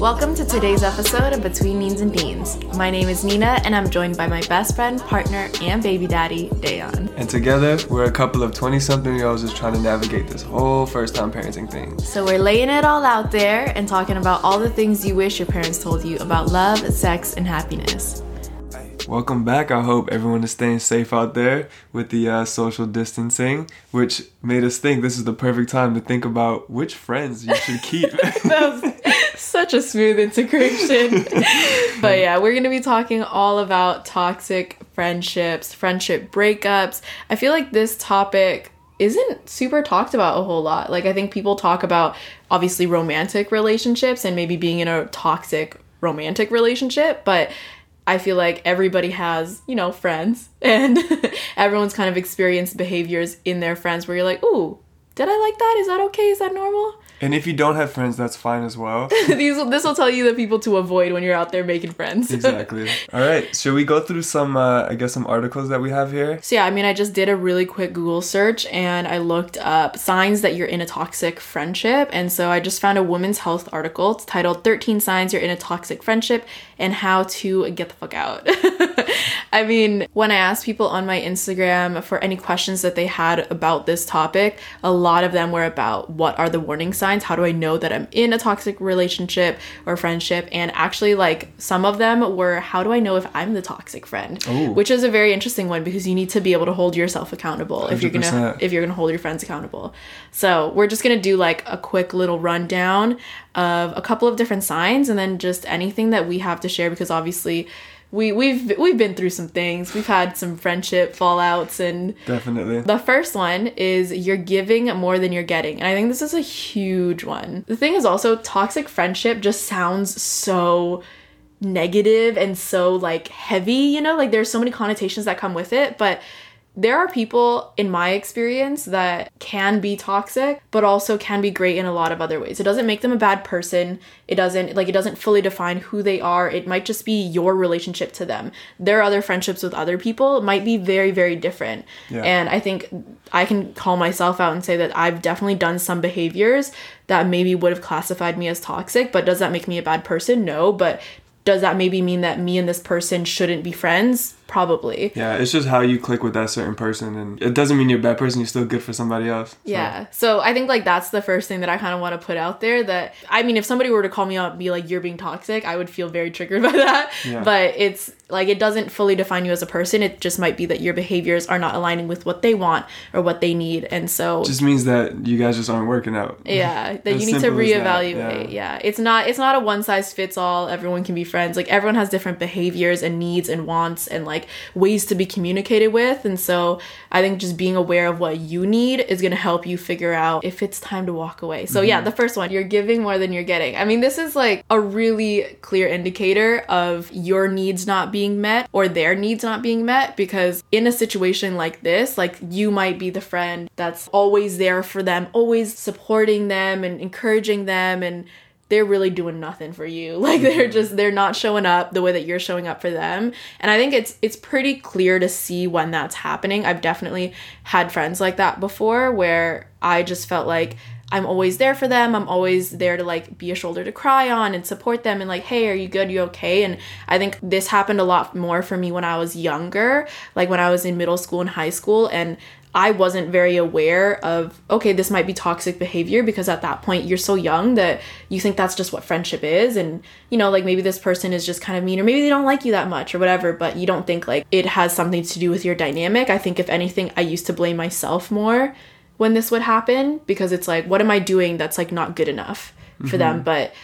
Welcome to today's episode of Between Means and Deans. My name is Nina, and I'm joined by my best friend, partner, and baby daddy, Dayon. And together, we're a couple of 20 something year olds just trying to navigate this whole first time parenting thing. So, we're laying it all out there and talking about all the things you wish your parents told you about love, sex, and happiness. Welcome back. I hope everyone is staying safe out there with the uh, social distancing, which made us think this is the perfect time to think about which friends you should keep. that was such a smooth integration. but yeah, we're going to be talking all about toxic friendships, friendship breakups. I feel like this topic isn't super talked about a whole lot. Like, I think people talk about obviously romantic relationships and maybe being in a toxic romantic relationship, but I feel like everybody has, you know, friends and everyone's kind of experienced behaviors in their friends where you're like, ooh, did I like that? Is that okay? Is that normal? And if you don't have friends, that's fine as well. These this will tell you the people to avoid when you're out there making friends. exactly. All right. Should we go through some, uh, I guess, some articles that we have here? So yeah, I mean, I just did a really quick Google search and I looked up signs that you're in a toxic friendship, and so I just found a Women's Health article. It's titled "13 Signs You're in a Toxic Friendship and How to Get the Fuck Out." I mean, when I asked people on my Instagram for any questions that they had about this topic, a lot of them were about what are the warning signs? How do I know that I'm in a toxic relationship or friendship? And actually, like some of them were, how do I know if I'm the toxic friend? Ooh. Which is a very interesting one because you need to be able to hold yourself accountable if you're gonna if you're gonna hold your friends accountable. So we're just gonna do like a quick little rundown of a couple of different signs and then just anything that we have to share because obviously we we've we've been through some things. We've had some friendship fallouts and Definitely. the first one is you're giving more than you're getting. And I think this is a huge one. The thing is also toxic friendship just sounds so negative and so like heavy, you know? Like there's so many connotations that come with it, but there are people in my experience that can be toxic but also can be great in a lot of other ways. It doesn't make them a bad person. It doesn't like it doesn't fully define who they are. It might just be your relationship to them. Their other friendships with other people might be very very different. Yeah. and i think i can call myself out and say that i've definitely done some behaviors that maybe would have classified me as toxic but does that make me a bad person? No but does that maybe mean that me and this person shouldn't be friends probably Yeah, it's just how you click with that certain person, and it doesn't mean you're a bad person. You're still good for somebody else. So, Yeah. So I think like that's the first thing that I kind of want to put out there that I mean if somebody were to call me up and be like you're being toxic, I would feel very triggered by that. Yeah. But it's like it doesn't fully define you as a person. It just might be that your behaviors are not aligning with what they want or what they need. And so Just means that you guys just aren't working out. yeah, that you need to simple as that, reevaluate. yeah. It's not it's not a one size fits all. Everyone can be friends. Like everyone has different behaviors and needs and wants and like ways to be communicated with. And so I think just being aware of what you need is going to help you figure out if it's time to walk away. So yeah, mm-hmm. the first one, you're giving more than you're getting. I mean, this is like a really clear indicator of your needs not being met or their needs not being met because in a situation like this, like you might be the friend that's always there for them, always supporting them and encouraging them and they're really doing nothing for you. Like they're mm-hmm. just they're not showing up the way that you're showing up for them. And I think it's it's pretty clear to see when that's happening. I've definitely had friends like that before where I just felt like I'm always there for them. I'm always there to like be a shoulder to cry on and support them and like, hey, are you good? You okay? And I think this happened a lot more for me when I was younger, like when I was in middle school and high school. And I wasn't very aware of, okay, this might be toxic behavior because at that point you're so young that you think that's just what friendship is. And, you know, like maybe this person is just kind of mean or maybe they don't like you that much or whatever, but you don't think like it has something to do with your dynamic. I think if anything, I used to blame myself more when this would happen because it's like, what am I doing that's like not good enough for them? Mm-hmm. But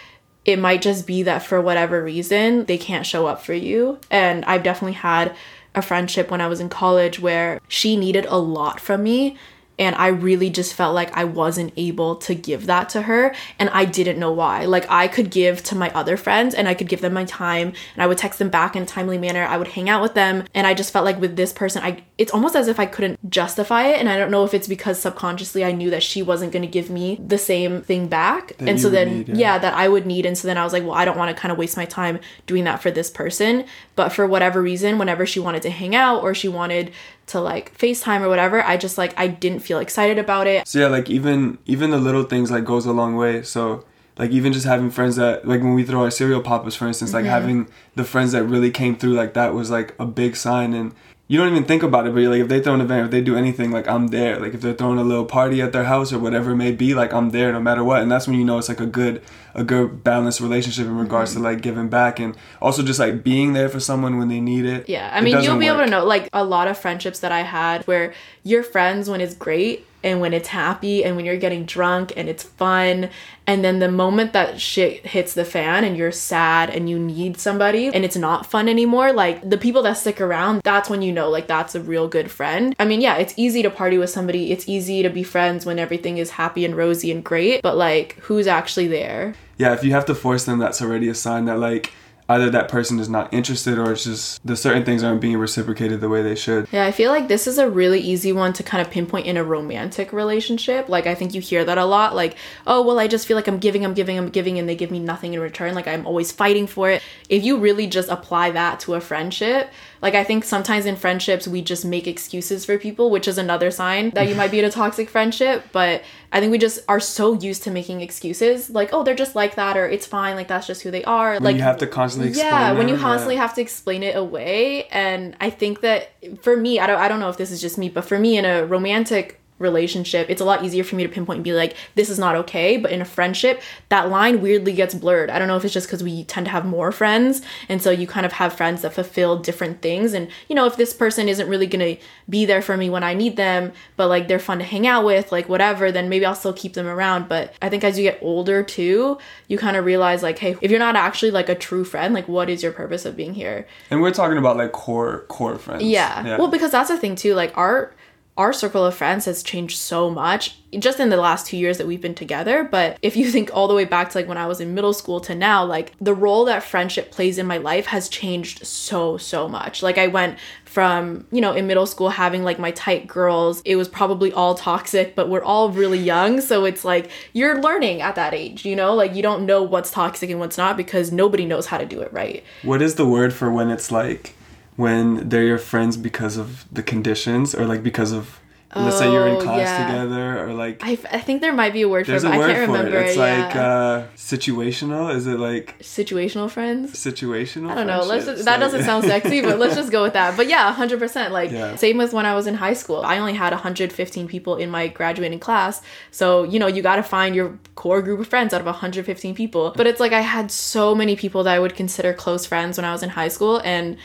it might just be that for whatever reason they can't show up for you. And I've definitely had a friendship when I was in college where she needed a lot from me and I really just felt like I wasn't able to give that to her and I didn't know why. Like I could give to my other friends and I could give them my time and I would text them back in a timely manner. I would hang out with them and I just felt like with this person I it's almost as if I couldn't justify it and I don't know if it's because subconsciously I knew that she wasn't going to give me the same thing back. That and so then need, yeah. yeah, that I would need and so then I was like, well, I don't want to kind of waste my time doing that for this person, but for whatever reason whenever she wanted to hang out or she wanted to like FaceTime or whatever, I just like I didn't feel excited about it. So yeah, like even even the little things like goes a long way. So like even just having friends that like when we throw our cereal poppers for instance like mm-hmm. having the friends that really came through like that was like a big sign and you don't even think about it but you're like if they throw an event if they do anything like i'm there like if they're throwing a little party at their house or whatever it may be like i'm there no matter what and that's when you know it's like a good a good balanced relationship in regards to mm-hmm. like giving back and also just like being there for someone when they need it Yeah, I mean, you'll be able to know like a lot of friendships that I had where you're friends when it's great and when it's happy and when you're getting drunk and it's fun. And then the moment that shit hits the fan and you're sad and you need somebody and it's not fun anymore, like the people that stick around, that's when you know like that's a real good friend. I mean, yeah, it's easy to party with somebody, it's easy to be friends when everything is happy and rosy and great, but like who's actually there? Yeah, if you have to force them, that's already a sign that like either that person is not interested or it's just the certain things aren't being reciprocated the way they should. Yeah, I feel like this is a really easy one to kind of pinpoint in a romantic relationship. Like, I think you hear that a lot. Like, oh, well, I just feel like I'm giving, I'm giving, I'm giving, and they give me nothing in return. Like, I'm always fighting for it. If you really just apply that to a friendship, like, I think sometimes in friendships, we just make excuses for people, which is another sign that you might be in a toxic friendship. But I think we just are so used to making excuses. Like, oh, they're just like that, or it's fine. Like, that's just who they are. When like, you have to constantly explain yeah when you constantly have to explain it away and i think that for me i don't i don't know if this is just me but for me in a romantic relationship it's a lot easier for me to pinpoint and be like this is not okay but in a friendship that line weirdly gets blurred i don't know if it's just because we tend to have more friends and so you kind of have friends that fulfill different things and you know if this person isn't really gonna be there for me when i need them but like they're fun to hang out with like whatever then maybe i'll still keep them around but i think as you get older too you kind of realize like hey if you're not actually like a true friend like what is your purpose of being here And we're talking about like core core friends. yeah. Well, because that's the thing too. Like our our circle of friends has changed so much just in the last two years that we've been together. But if you think all the way back to like when I was in middle school to now, like the role that friendship plays in my life has changed so, so much. Like I went from, you know, in middle school having like my tight girls, it was probably all toxic, but we're all really young. So it's like you're learning at that age, you know, like you don't know what's toxic and what's not because nobody knows how to do it right. what is the word for when it's like when they're your friends because of the conditions or like because of let's say you're in Oh, class yeah. together or like I, I think there might be a word for it, there's a but I can't for remember it. It's yeah. like uh situational. Is it like situational friends. situational? I don't know. Let's just, that Like- doesn't sound sexy, but let's just go with that. But yeah, hundred percent. Like Yeah. same as when I was in high school. I only had 115 people in my graduating class, so you know you got to find your core group of friends out of 115 people. But it's like I had so many people that I would consider close friends when I was in high school, and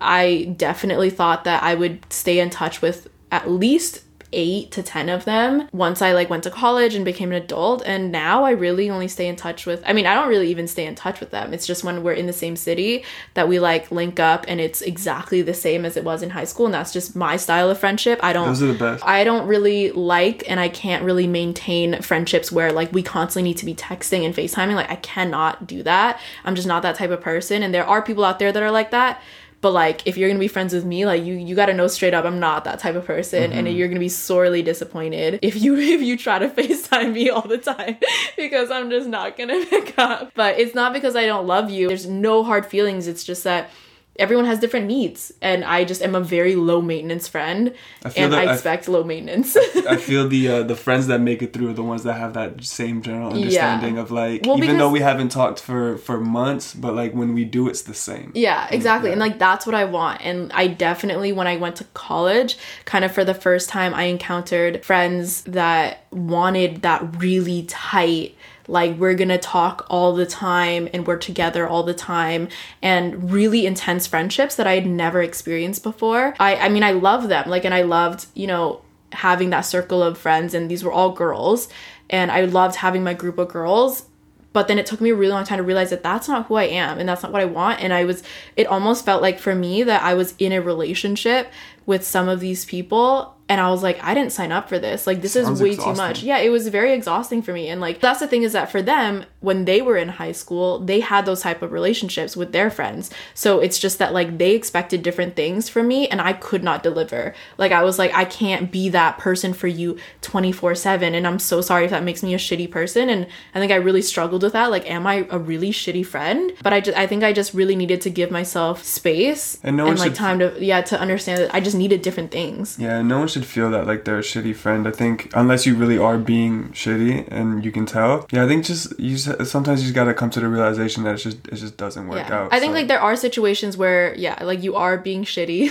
I definitely thought that I would stay in touch with at least eight to ten of them once I like went to college and became an adult. And now I really only stay in touch with I mean, I don't really even stay in touch with them. It's just when we're in the same city that we like link up and it's exactly the same as it was in high school. And that's just my style of friendship. I don't Those are the best. I don't really like and I can't really maintain friendships where like we constantly need to be texting and FaceTiming. Like I cannot do that. I'm just not that type of person. And there are people out there that are like that. But like if you're gonna be friends with me, like you you gotta know straight up I'm not that type of person and mm-hmm. you're gonna be sorely disappointed if you if you try to FaceTime me all the time because I'm just not gonna pick up. But it's not because I don't love you. There's no hard feelings. It's just that everyone has different needs and I just am a very low maintenance friend I feel and that I I- expect low maintenance. I feel the uh, the friends that make it through are the ones that have that same general understanding of like Well, even though we haven't talked for for months, but like when we do, it's the same. Yeah, exactly. And like that's what I want. And I definitely when I went to college, kind of for the first time I encountered friends that wanted that really tight like we're to talk all the time and we're together all the time and really intense friendships that I had never experienced before. I I mean I love them. Like and I loved, you know, having that circle of friends and these were all girls and I loved having my group of girls but then it took me a really long time to realize that that's not who I am and that's not what I want and I was it almost felt like for me that I was in a relationship with some of these people and I was like I didn't sign up for this. Like this Sounds is way exhausting. too much. yeah it was very exhausting for me. And like that's the thing is that for them when they were in high school they had those type of relationships with their friends. So it's just that like they expected different things from me and I could not deliver. Like I was like I can't be that person for you 24/7 and I'm so sorry if that makes me a shitty person. And I think I really struggled with that. Like am I a really shitty friend? But I just I think I just really needed to give myself space And no one like time to yeah to understand that I just just needed different things. Yeah, no one should feel that like they're a shitty friend. I think unless you really are being shitty and you can tell. Yeah, I think just you just, sometimes you just gotta come to the realization that it just it just doesn't work Yeah. out. I think so. like there are situations where yeah, like you are being shitty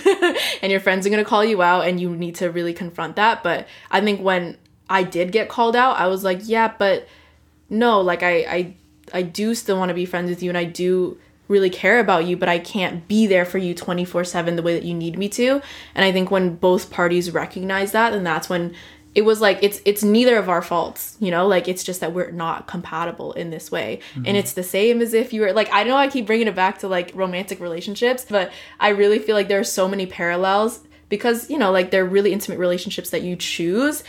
and your friends are to call you out and you need to really confront that, but I think when I did get called out, I was like, yeah, but no, like I I I do still want to be friends with you and I do really care about you, but I can't be there for you 24/7 the way that you need me to. And I think when both parties recognize that, then that's when it was like it's it's neither of our faults, you know? Like it's just that we're not compatible in this way. And mm-hmm. it's the same as if you were like I know I keep bringing it back to like romantic relationships, but I really feel like there are so many parallels because, you know, like they're really intimate relationships that you choose.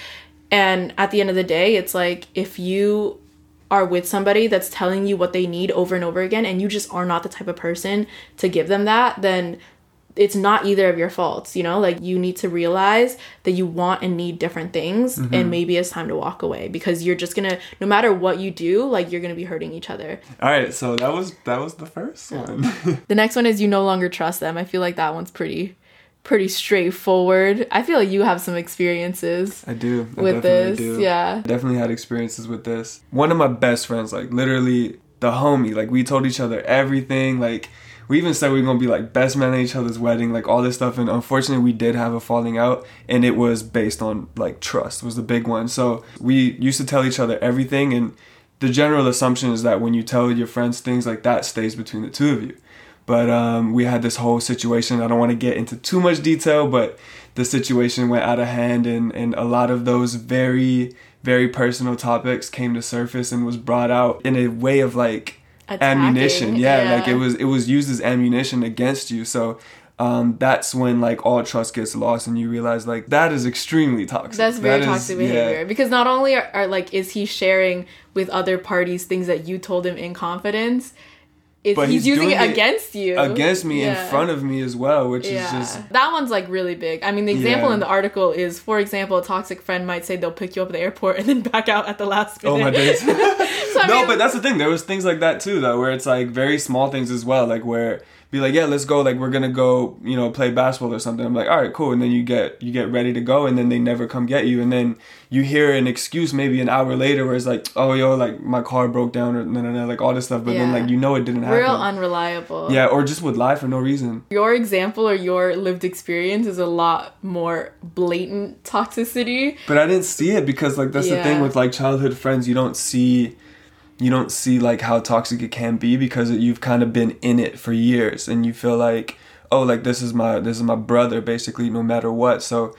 And at the end of the day, it's like if you are with somebody that's telling you what they need over and over again and you just are not the type of person to give them that, then it's not either of your faults, you know? Like you need to realize that you want and need different things and mm-hmm. maybe it's time to walk away because you're just going to no matter what you do, like you're going to be hurting each other. All right, so that was that was the first one. The next one is you no longer trust them. I feel like that one's pretty pretty straightforward. I feel like you have some experiences I do. I with definitely this. do. Yeah. Definitely had experiences with this. One of my best friends, like literally the homie, like we told each other everything. Like we even said we were gonna be like best men at each other's wedding, like all this stuff. And unfortunately, we did have a falling out, and it was based on like trust was the big one. So we used to tell each other everything, and the general assumption is that when you tell your friends things like that, stays between the two of you. But um, we had this whole situation. I don't want to get into too much detail, but the situation went out of hand, and, and a lot of those very, very personal topics came to surface and was brought out in a way of like ammunition. Yeah, yeah. like it was it was used as ammunition against you. So um, that's when like all trust gets lost, and you realize like that is extremely toxic. That's very That is- toxic yeah. behavior because not only are, are like is he sharing with other parties things that you told him in confidence, is But he's, he's using it against you against me Yeah. in front of me as well, which Yeah, is just that one's like really big. I mean, the example Yeah. in the article is, for example, a toxic friend might say they'll pick you up at the airport and then back out at the last minute. Oh my days. So, no, mean- but that's the thing. There was things like that too, though, where it's like very small things as well, like where be like, yeah, let's go, like we're gonna go, you know, play basketball or something. I'm like, all right, cool, and then you get you get ready to go, and then they never come get you, and then you hear an excuse maybe an hour later where it's like, oh yo, like my car broke down or no no no, like all this stuff, but then like you know it didn't happen. real unreliable. yeah, or just would lie for no reason. Your example or your lived experience is a lot more blatant toxicity. But I didn't see it because like that's the thing with like childhood friends, you don't see you don't see like how toxic it can be because you've kind of been in it for years and you feel like oh like this is my this is my brother basically no matter what. So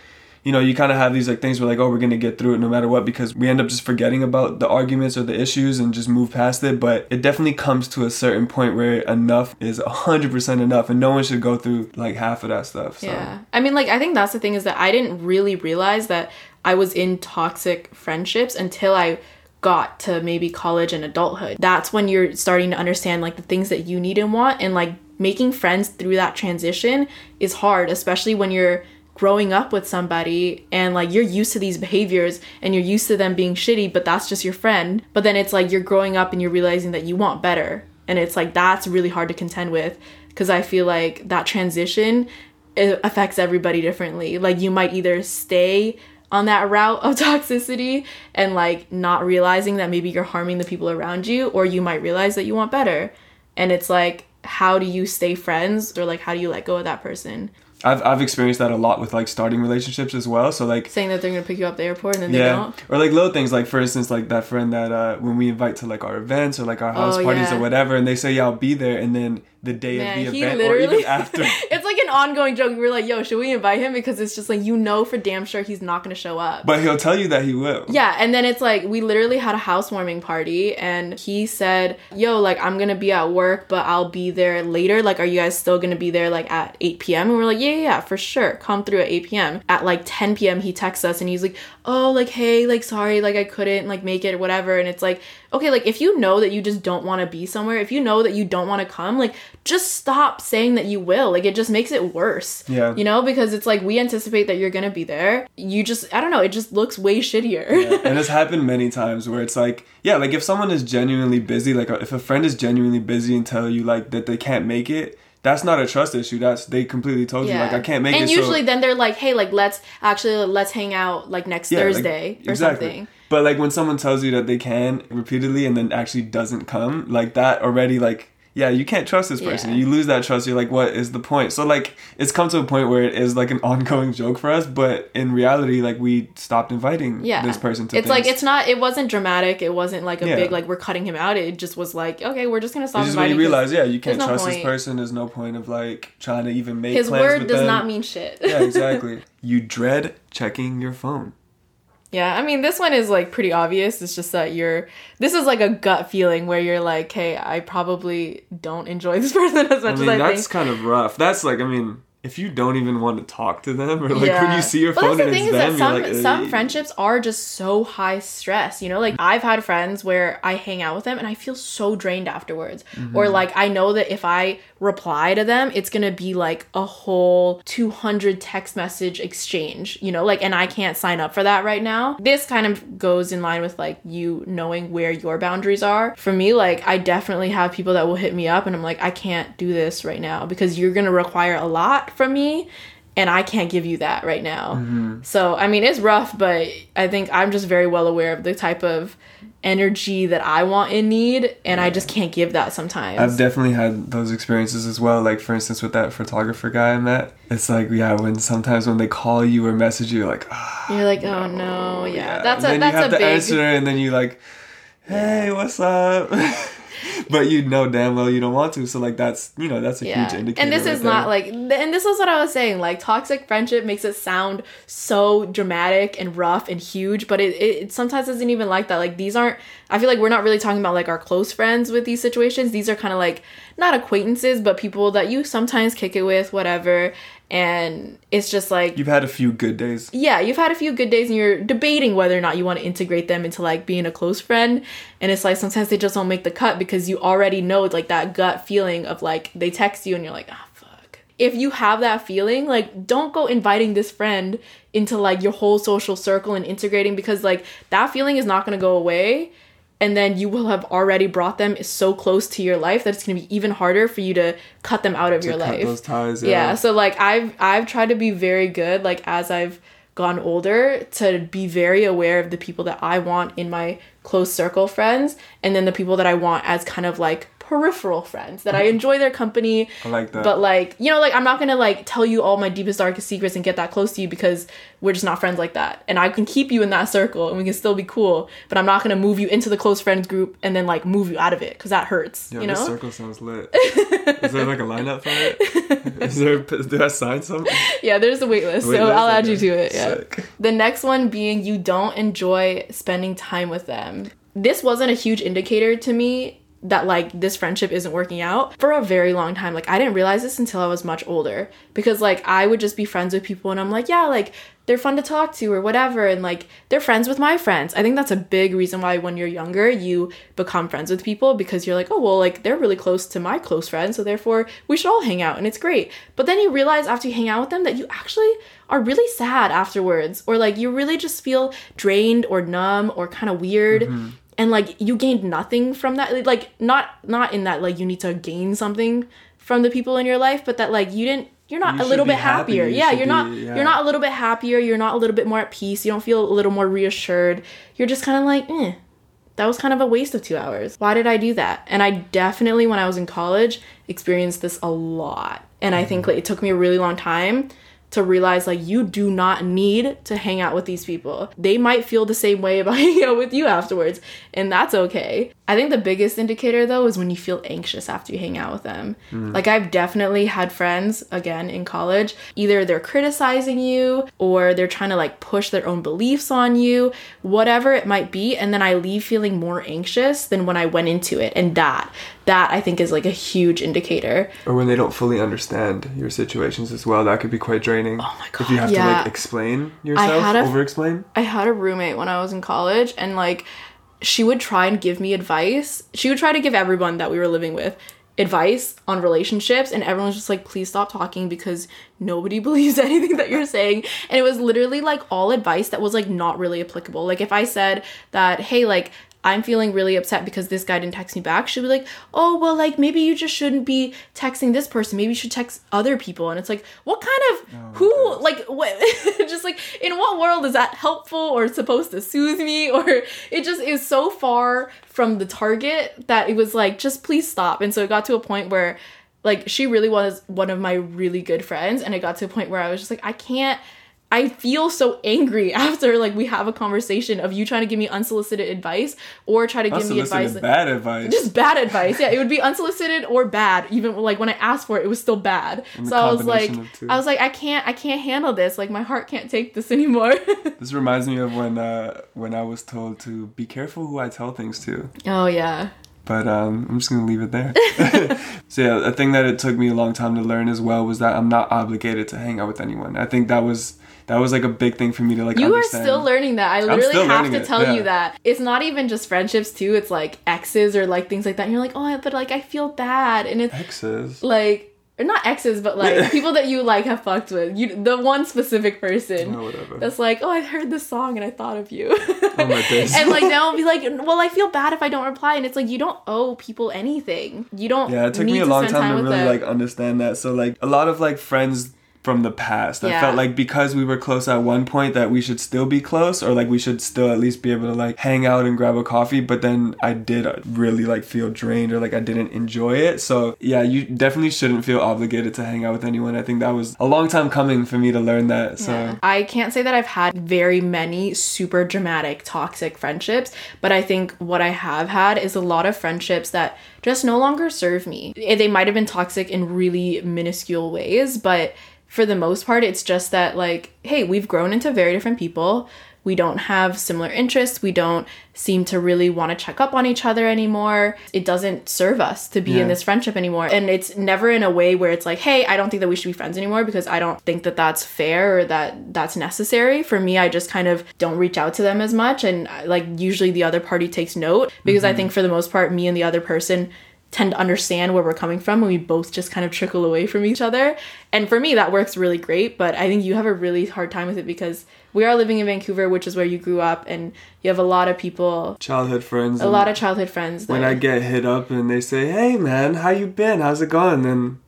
you know, you kind of have these like things where like, oh, we're gonna get through it no matter what, because we end up just forgetting about the arguments or the issues and just move past it. But it definitely comes to a certain point where enough is hundred percent enough, and no one should go through like half of that stuff. So. Yeah. I mean, like, I think that's the thing is that I didn't really realize that I was in toxic friendships until I got to maybe college and adulthood. That's when you're starting to understand, like, the things that you need and want. And, like, making friends through that transition is hard, especially when you're growing up with somebody and like you're used to these behaviors and you're used to them being shitty but that's just your friend but then it's like you're growing up and you're realizing that you want better and it's like that's really hard to contend with because i feel like that transition it affects everybody differently like you might either stay on that route of toxicity and like not realizing that maybe you're harming the people around you or you might realize that you want better and it's like how do you stay friends or like how do you let go of that person I've I've experienced that a lot with like starting relationships as well. So like saying that they're gonna pick you up at the airport and then they yeah, don't. or like little things like for instance like that friend that uh when we invite to like our events or like our house Oh, parties yeah. or whatever, and they say yeah I'll be there, and then the day Man, of the he event or even after. it's like an ongoing joke. We were like, yo, should we invite him? Because it's just like you know for damn sure he's not gonna show up. But he'll tell you that he will. yeah, and then it's like we literally had a housewarming party and he said, Yo, like I'm gonna be at work, but I'll be there later. Like, are you guys still gonna be there like at 8 p.m.? And we're like, Yeah, yeah, yeah, for sure. Come through at 8 p.m. At like 10 p.m. he texts us and he's like, Oh, like, hey, like sorry, like I couldn't like make it or whatever. And it's like, okay, like if you know that you just don't wanna be somewhere, if you know that you don't wanna come, like just stop saying that you will. Like it just makes it worse. Yeah. You know, because it's like we anticipate that you're gonna be there. You just I don't know, it just looks way shittier. Yeah, and it's happened many times where it's like yeah like if someone is genuinely busy like if a friend is genuinely busy and tell you like that they can't make it that's not a trust issue. That's they completely told you like I can't make and it. And usually so, then they're like, hey, like let's actually let's hang out like next Yeah, like, Thursday or exactly. something. But like when someone tells you that they can repeatedly and then actually doesn't come, like that already like yeah, you can't trust this person. Yeah. You lose that trust. You're like, what is the point? So like it's come to a point where it is like an ongoing joke for us, but in reality, like we stopped inviting Yeah. this person to It's like it's not it wasn't dramatic. It wasn't like a Yeah. big like we're cutting him out. It just was like, okay, we're just gonna stop It's just when you realize, yeah, you can't no trust this person. There's no point of like trying to even make his word does them. not mean shit. yeah, exactly. You dread checking your phone. Yeah, I mean, this one is like pretty obvious. It's just that you're. This is like a gut feeling where you're like, hey, I probably don't enjoy this person as I much mean, as I that's think. kind of rough. That's like, I mean, if you don't even want to talk to them, or like when you see your phone that's and the it's them, that some like, some friendships are just so high stress. You know, like I've had friends where I hang out with them and I feel so drained afterwards, Mm-hmm. or like I know that if I reply to them, it's gonna be like a whole two hundred text message exchange. You know, like and I can't sign up for that right now. This kind of goes in line with like you knowing where your boundaries are. For me, like I definitely have people that will hit me up and I'm like, I can't do this right now because you're gonna require a lot from me and I can't give you that right now. Mm-hmm. So, I mean, it's rough, but I think I'm just very well aware of the type of energy that I want and need, and I just can't give that sometimes. I've definitely had those experiences as well. Like for instance, with that photographer guy I met, it's like yeah, when sometimes when they call you or message you, you're like, ah, You're like, oh no, yeah, that's and a then that's you have a to big. answer, and then you like, hey, what's up? but you know damn well you don't want to. So like that's you know that's a Yeah. huge indicator. And this right is not like, and this is what I was saying. Like, toxic friendship makes it sound so dramatic and rough and huge, but it, it, it sometimes isn't even like that. Like, these aren't, I feel like we're not really talking about like our close friends with these situations. These are kind of like, not acquaintances, but people that you sometimes kick it with, whatever. And it's just like, you've had a few good days. yeah, you've had a few good days and you're debating whether or not you want to integrate them into like being a close friend. And it's like sometimes they just don't make the cut because you already know like that gut feeling of like they text you and you're like, ah, fuck. If you have that feeling, like don't go inviting this friend into like your whole social circle and integrating because like that feeling is not going to go away. And then you will have already brought them so close to your life that it's gonna be even harder for you to cut them out of your to cut life those ties. yeah. yeah so like i've i've tried to be very good like as i've gone older to be very aware of the people that i want in my close circle friends and then the people that i want as kind of like peripheral friends that i enjoy their company I like that. but like you know like i'm not gonna like tell you all my deepest darkest secrets and get that close to you because we're just not friends like that and i can keep you in that circle and we can still be cool but i'm not gonna move you into the close friends group and then like move you out of it because that hurts Yeah, you this know circle sounds lit. is there like a lineup for it? Is there? Did I sign something? yeah there's a wait list Wait, so that's i'll add you to it yeah Sick. The next one being you don't enjoy spending time with them. This wasn't a huge indicator to me that like this friendship isn't working out for a very long time. Like I didn't realize this until I was much older because like I would just be friends with people and I'm like, yeah, like they're fun to talk to or whatever and like they're friends with my friends. I think that's a big reason why when you're younger you become friends with people because you're like, oh well, like they're really close to my close friends, so therefore we should all hang out and it's great. But then you realize after you hang out with them that you actually are really sad afterwards or like you really just feel drained or numb or kind of weird Mm-hmm. And like you gained nothing from that like not not in that like you need to gain something from the people in your life but that like you didn't you're not You a little be bit happy. happier You yeah you're not yeah. you're not a little bit happier you're not a little bit more at peace you don't feel a little more reassured you're just kind of like eh that was kind of a waste of two hours. Why did I do that? And I definitely, when I was in college, experienced this a lot. And I think like, it took me a really long time to realize like you do not need to hang out with these people. They might feel the same way about hanging out with you afterwards, and that's okay. I think the biggest indicator though is when you feel anxious after you hang out with them. Hmm. Like I've definitely had friends again in college, either they're criticizing you or they're trying to like push their own beliefs on you, whatever it might be, and then I leave feeling more anxious than when I went into it. And that that I think is like a huge indicator. Or when they don't fully understand your situations as well, that could be quite draining. Oh my god! If you have to like explain yourself, a- over explain. I had a roommate when I was in college and like she would try and give me advice. She would try to give everyone that we were living with advice on relationships and everyone's just like please stop talking because nobody believes anything that you're saying and it was literally like all advice that was like not really applicable like if i said that hey like I'm feeling really upset because this guy didn't text me back, she'll be like, oh, well, like maybe you just shouldn't be texting this person. Maybe you should text other people. And it's like, what kind of, Oh, who, like, what, just like, in what world is that helpful or supposed to soothe me? Or it just is so far from the target that it was like, just please stop. And so it got to a point where, like she really was one of my really good friends and it got to a point where i was just like i can't i feel so angry after like we have a conversation of you trying to give me unsolicited advice or try to give me advice bad advice. just bad advice yeah it would be unsolicited or bad even like when i asked for it it was still bad And so i was like combination of two. i was like i can't i can't handle this like my heart can't take this anymore This reminds me of when uh, when I was told to be careful who I tell things to. oh yeah But um, I'm just gonna leave it there. so yeah, a thing that it took me a long time to learn as well was that I'm not obligated to hang out with anyone. I think that was that was like a big thing for me to like. You are still learning that. I literally have to it, tell yeah. you that it's not even just friendships too. It's like exes or like things like that. And you're like, oh, but like I feel bad, and it's exes. like or not exes, but like people that you like have fucked with. You the one specific person Oh, whatever. that's like, oh, I heard this song and I thought of you. Oh my days. and like they'll be like, well, I feel bad if I don't reply, and it's like you don't owe people anything. You don't. Yeah, it took me a long spend time, to really them. like understand that. So like a lot of like friends from the past, I felt like because we were close at one point that we should still be close, or like we should still at least be able to like hang out and grab a coffee. But then I did really like feel drained or like I didn't enjoy it. So yeah, you definitely shouldn't feel obligated to hang out with anyone. I think that was a long time coming for me to learn that. So Yeah. I can't say that I've had very many super dramatic toxic friendships, but I think what I have had is a lot of friendships that just no longer serve me. They might have been toxic in really minuscule ways, but for the most part, it's just that, like, hey, we've grown into very different people. We don't have similar interests. We don't seem to really want to check up on each other anymore. It doesn't serve us to be in this friendship anymore. And it's never in a way where it's like, hey, I don't think that we should be friends anymore because I don't think that that's fair or that that's necessary. For me, I just kind of don't reach out to them as much. And uh, like, usually the other party takes note because I think for the most part, me and the other person tend to understand where we're coming from and we both just kind of trickle away from each other. And for me, that works really great. But I think you have a really hard time with it because we are living in Vancouver, which is where you grew up, and you have a lot of people, childhood friends. a lot of childhood friends. That, when I get hit up and they say, "Hey man, how you been? How's it going?" Then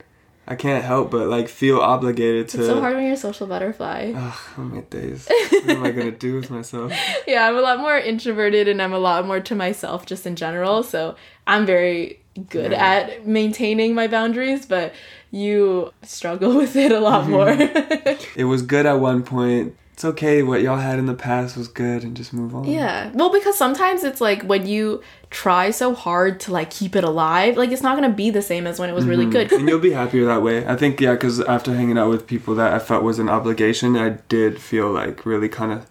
I can't help but like feel obligated to. it's so hard when you're a social butterfly. Ugh, oh my days. What am I gonna do with myself? yeah, I'm a lot more introverted and I'm a lot more to myself just in general. So I'm very good Yeah. at maintaining my boundaries, but you struggle with it a lot mm-hmm. more. It was good at one point. It's okay. What y'all had in the past was good, and just move on. yeah. Well, because sometimes it's like when you try so hard to like keep it alive, like it's not gonna be the same as when it was really mm-hmm. good. and you'll be happier that way. I think yeah, because after hanging out with people that I felt was an obligation, I did feel like really kind of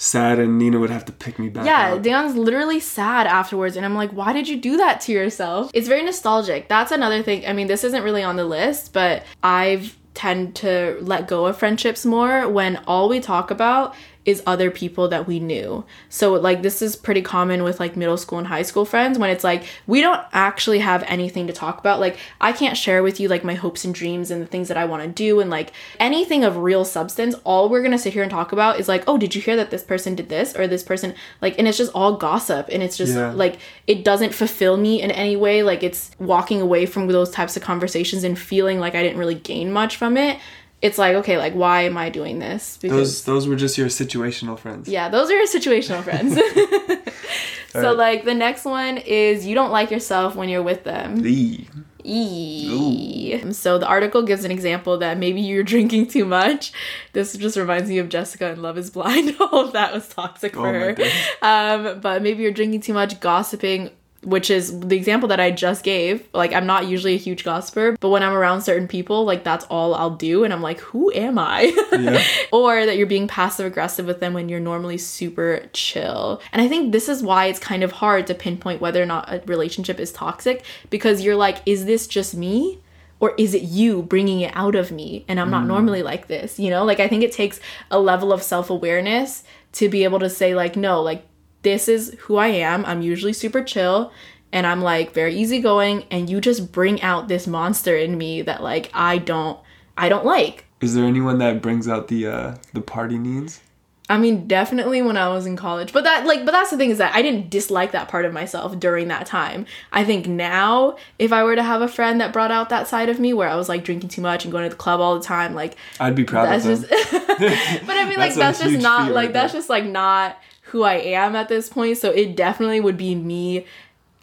sad, and Nina would have to pick me back. Yeah, up. Dan's literally sad afterwards, and I'm like, why did you do that to yourself? It's very nostalgic. That's another thing. I mean, this isn't really on the list, but I've tend to let go of friendships more when all we talk about is other people that we knew. So like this is pretty common with like middle school and high school friends when it's like we don't actually have anything to talk about. Like I can't share with you like my hopes and dreams and the things that I want to do and like anything of real substance. All we're going to sit here and talk about is like, "Oh, did you hear that this person did this or this person like and it's just all gossip and it's just Yeah. like it doesn't fulfill me in any way. Like it's walking away from those types of conversations and feeling like I didn't really gain much from it. It's like, okay, like why am I doing this? Those those were just your situational friends. Yeah, those are your situational friends. so Alright. like the next one is you don't like yourself when you're with them. Eee. Eee. So the article gives an example that maybe you're drinking too much. This just reminds me of Jessica and Love is Blind. All of that was toxic for Oh her. Um, but maybe you're drinking too much, gossiping, which is the example that I just gave. Like I'm not usually a huge gossiper, but when I'm around certain people, like that's all I'll do, and I'm like, who am I? Yeah. or that you're being passive aggressive with them when you're normally super chill. And I think this is why it's kind of hard to pinpoint whether or not a relationship is toxic because you're like, is this just me? Or is it you bringing it out of me? And I'm not mm. normally like this, you know? Like, I think it takes a level of self awareness to be able to say, like, no, like, this is who I am. I'm usually super chill and I'm like very easygoing. And you just bring out this monster in me that, like, I don't. I don't like. Is there anyone that brings out the uh the party needs? I mean, definitely when I was in college. But that like but that's the thing is that I didn't dislike that part of myself during that time. I think now if I were to have a friend that brought out that side of me where I was like drinking too much and going to the club all the time, like I'd be proud that's of them. just But I mean like That's a that's just not like right that's just like not who I am at this point. So it definitely would be me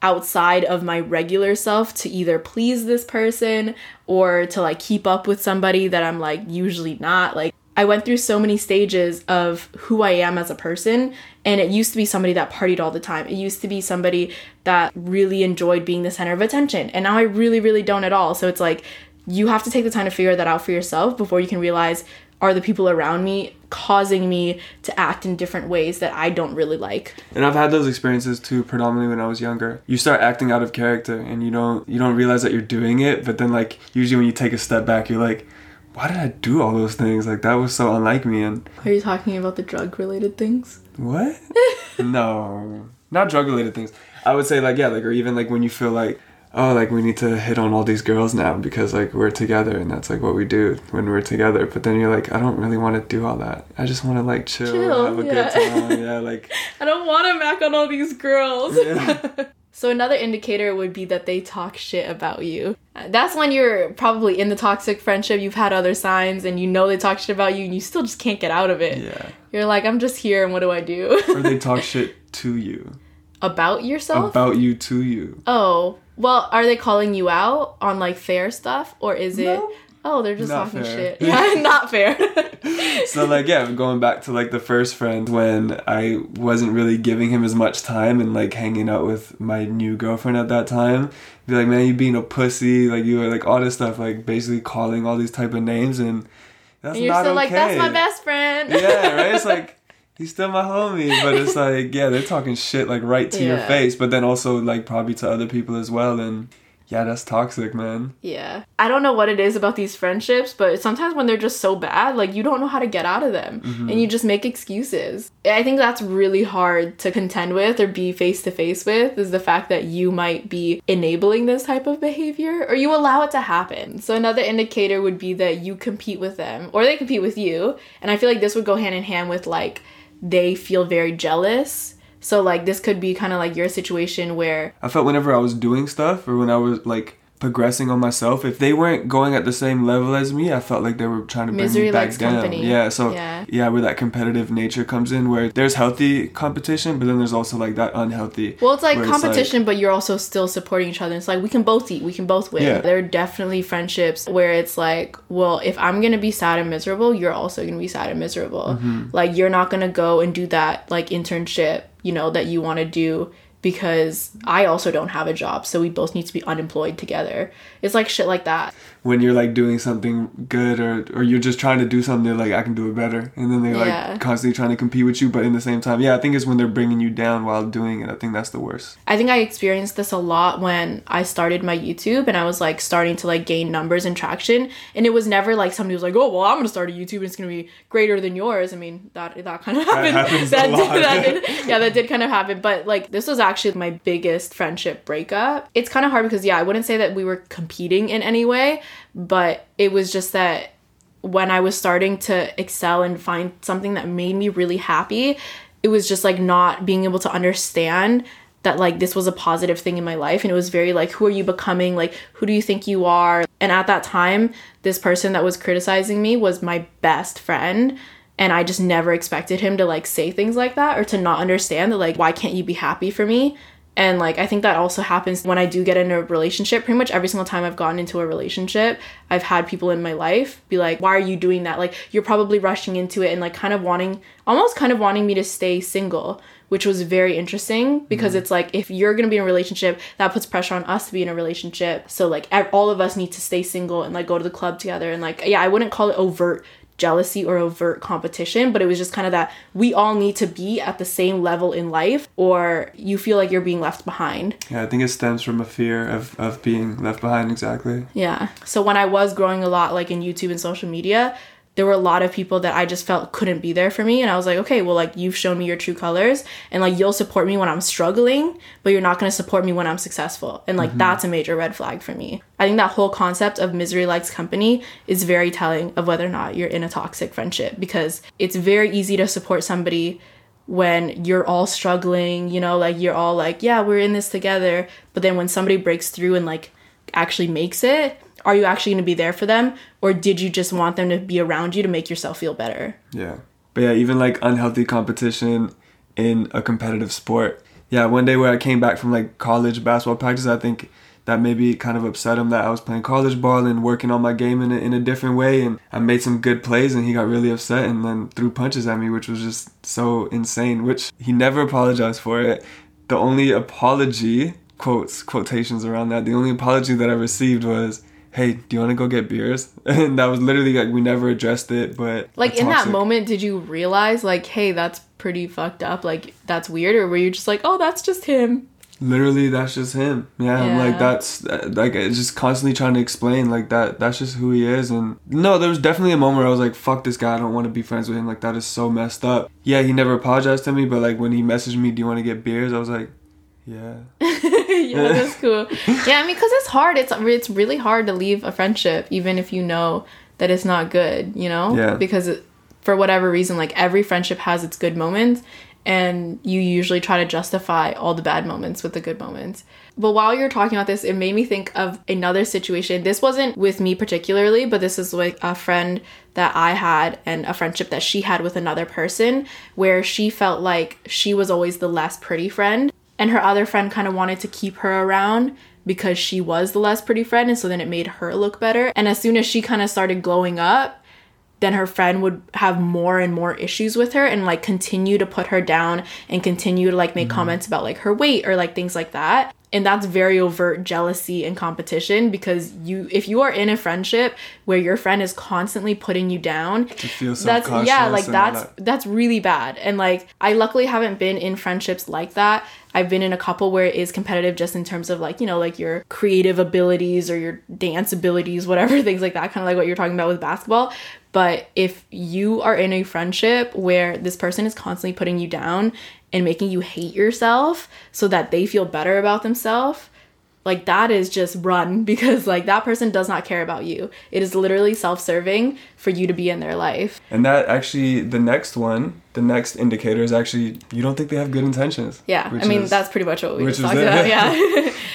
outside of my regular self to either please this person or to like keep up with somebody that I'm like usually not. Like I went through so many stages of who I am as a person and it used to be somebody that partied all the time. It used to be somebody that really enjoyed being the center of attention and now I really really don't at all. So it's like you have to take the time to figure that out for yourself before you can realize are the people around me causing me to act in different ways that I don't really like. And I've had those experiences too, predominantly when I was younger. You start acting out of character, and you don't you don't realize that you're doing it. But then, like usually when you take a step back, you're like, why did I do all those things? Like that was so unlike me. And Are you talking about the drug related things? what? no, not drug related things. I would say like yeah, like or even like when you feel like oh like we need to hit on all these girls now because like we're together and that's like what we do when we're together. But then you're like I don't really want to do all that. I just want to like chill, Chill, have a yeah. good time. Yeah, like I don't want to mac on all these girls. yeah. So another indicator would be that they talk shit about you. That's when you're probably in the toxic friendship. You've had other signs and you know they talk shit about you and you still just can't get out of it. yeah. You're like, I'm just here and what do I do? or they talk shit to you about yourself? about you to you oh, well, are they calling you out on like fair stuff or is it No. Oh, they're just Not talking fair. shit. Yeah, not fair. so like yeah going back to like the first friend when i wasn't really giving him as much time and like hanging out with my new girlfriend at that time be like man you being a pussy like you were like all this stuff like basically calling all these type of names and that's and you're not still like, that's my best friend. yeah right it's like he's still my homie but it's like yeah they're talking shit like right to your face but then also like probably to other people as well and yeah that's toxic man Yeah. I don't know what it is about these friendships, but sometimes when they're just so bad, like you don't know how to get out of them Mm-hmm. and you just make excuses. I think that's really hard to contend with or be face to face with is the fact that you might be enabling this type of behavior or you allow it to happen. So another indicator would be that you compete with them or they compete with you. And I feel like this would go hand in hand with like they feel very jealous. So like this could be kind of like your situation where I felt whenever I was doing stuff or when I was like progressing on myself, if they weren't going at the same level as me, I felt like they were trying to bring Misery me back down. company. Yeah, so Yeah. yeah. where that competitive nature comes in, where there's healthy competition, but then there's also like that unhealthy. Well, it's like competition, but you're also still supporting each other. It's like we can both eat, we can both win. Yeah. There are definitely friendships where it's like, well, if I'm gonna be sad and miserable, you're also gonna be sad and miserable. Mm-hmm. Like you're not gonna go and do that like internship, you know, that you want to do because I also don't have a job, so we both need to be unemployed together. It's like shit like that. When you're like doing something good or or you're just trying to do something they're like I can do it better and then they're Yeah. like constantly trying to compete with you but in the same time yeah I think it's when they're bringing you down while doing it I think that's the worst I think I experienced this a lot when I started my YouTube and I was like starting to like gain numbers and traction. And it was never like somebody was like, "Oh, well, I'm gonna start a YouTube and it's gonna be greater than yours." I mean, that that kind of happened. That did- lot. that did- yeah, that did kind of happen. But like, this was actually my biggest friendship breakup. It's kind of hard because yeah, I wouldn't say that we were competing in any way, but it was just that when I was starting to excel and find something that made me really happy, it was just like not being able to understand that like this was a positive thing in my life. And it was very like who are you becoming? Like who do you think you are? And at that time this person that was criticizing me was my best friend. And I just never expected him to like say things like that or to not understand that like why can't you be happy for me and like I think that also happens when I do get in a relationship. Pretty much every single time I've gotten into a relationship, I've had people in my life be like, "Why are you doing that? Like you're probably rushing into it and like kind of wanting almost kind of wanting me to stay single." Which was very interesting because mm-hmm. it's like if you're going to be in a relationship, that puts pressure on us to be in a relationship. So like all of us need to stay single and like go to the club together and like yeah, I wouldn't call it overt jealousy or overt competition, but it was just kind of that we all need to be at the same level in life or you feel like you're being left behind. yeah I think it stems from a fear of, of being left behind exactly Yeah. So when I was growing a lot like in YouTube and social media, there were a lot of people that I just felt couldn't be there for me. And I was like, okay, well, like you've shown me your true colors and like you'll support me when I'm struggling, but you're not going to support me when I'm successful. And like mm-hmm. that's a major red flag for me. I think that whole concept of misery likes company is very telling of whether or not you're in a toxic friendship because it's very easy to support somebody when you're all struggling, you know, like you're all like, yeah, we're in this together. But then when somebody breaks through and like actually makes it, are you actually going to be there for them or did you just want them to be around you to make yourself feel better Yeah. But yeah, even like unhealthy competition in a competitive sport. Yeah, one day where I came back from like college basketball practice, I think that maybe kind of upset him that I was playing college ball and working on my game in a, in a different way. And I made some good plays and he got really upset and then threw punches at me, which was just so insane, which he never apologized for it. The only apology, quotes, quotations around that, the only apology that I received was, hey, do you want to go get beers? And that was literally like, we never addressed it, but. like in that moment did you realize like hey that's pretty fucked up? Like that's weird? Or were you just like oh that's just him? Literally that's just him. Yeah, i'm like that's like it's just constantly trying to explain like that that's just who he is. And no there was definitely a moment where i was like fuck this guy i don't want to be friends with him. Like that is so messed up. Yeah he never apologized to me but like when he messaged me do you want to get beers? I was like yeah. Yeah that's cool. Yeah i mean because it's hard. It's it's really hard to leave a friendship even if you know that it's not good you know? Yeah. because it, for whatever reason like every friendship has its good moments and you usually try to justify all the bad moments with the good moments. But while you're talking about this it made me think of another situation. This wasn't with me particularly but this is like a friend that i had and a friendship that she had with another person where she felt like she was always the less pretty friend and her other friend kind of wanted to keep her around because she was the less pretty friend and so then it made her look better. And as soon as she kind of started glowing up then her friend would have more and more issues with her and like continue to put her down and continue to like make mm-hmm. comments about like her weight or like things like that and that's very overt jealousy and competition because you if you are in a friendship where your friend is constantly putting you down that's yeah like that's that. that's really bad. And like i luckily haven't been in friendships like that. I've been in a couple where it is competitive just in terms of like you know like your creative abilities or your dance abilities whatever things like that kind of like what you're talking about with basketball but if you are in a friendship where this person is constantly putting you down and making you hate yourself so that they feel better about themselves like that is just run because like that person does not care about you. It is literally self-serving for you to be in their life. And that actually the next one the next indicator is actually you don't think they have good intentions Yeah, I mean is- that's pretty much what we just talked it. about. Yeah.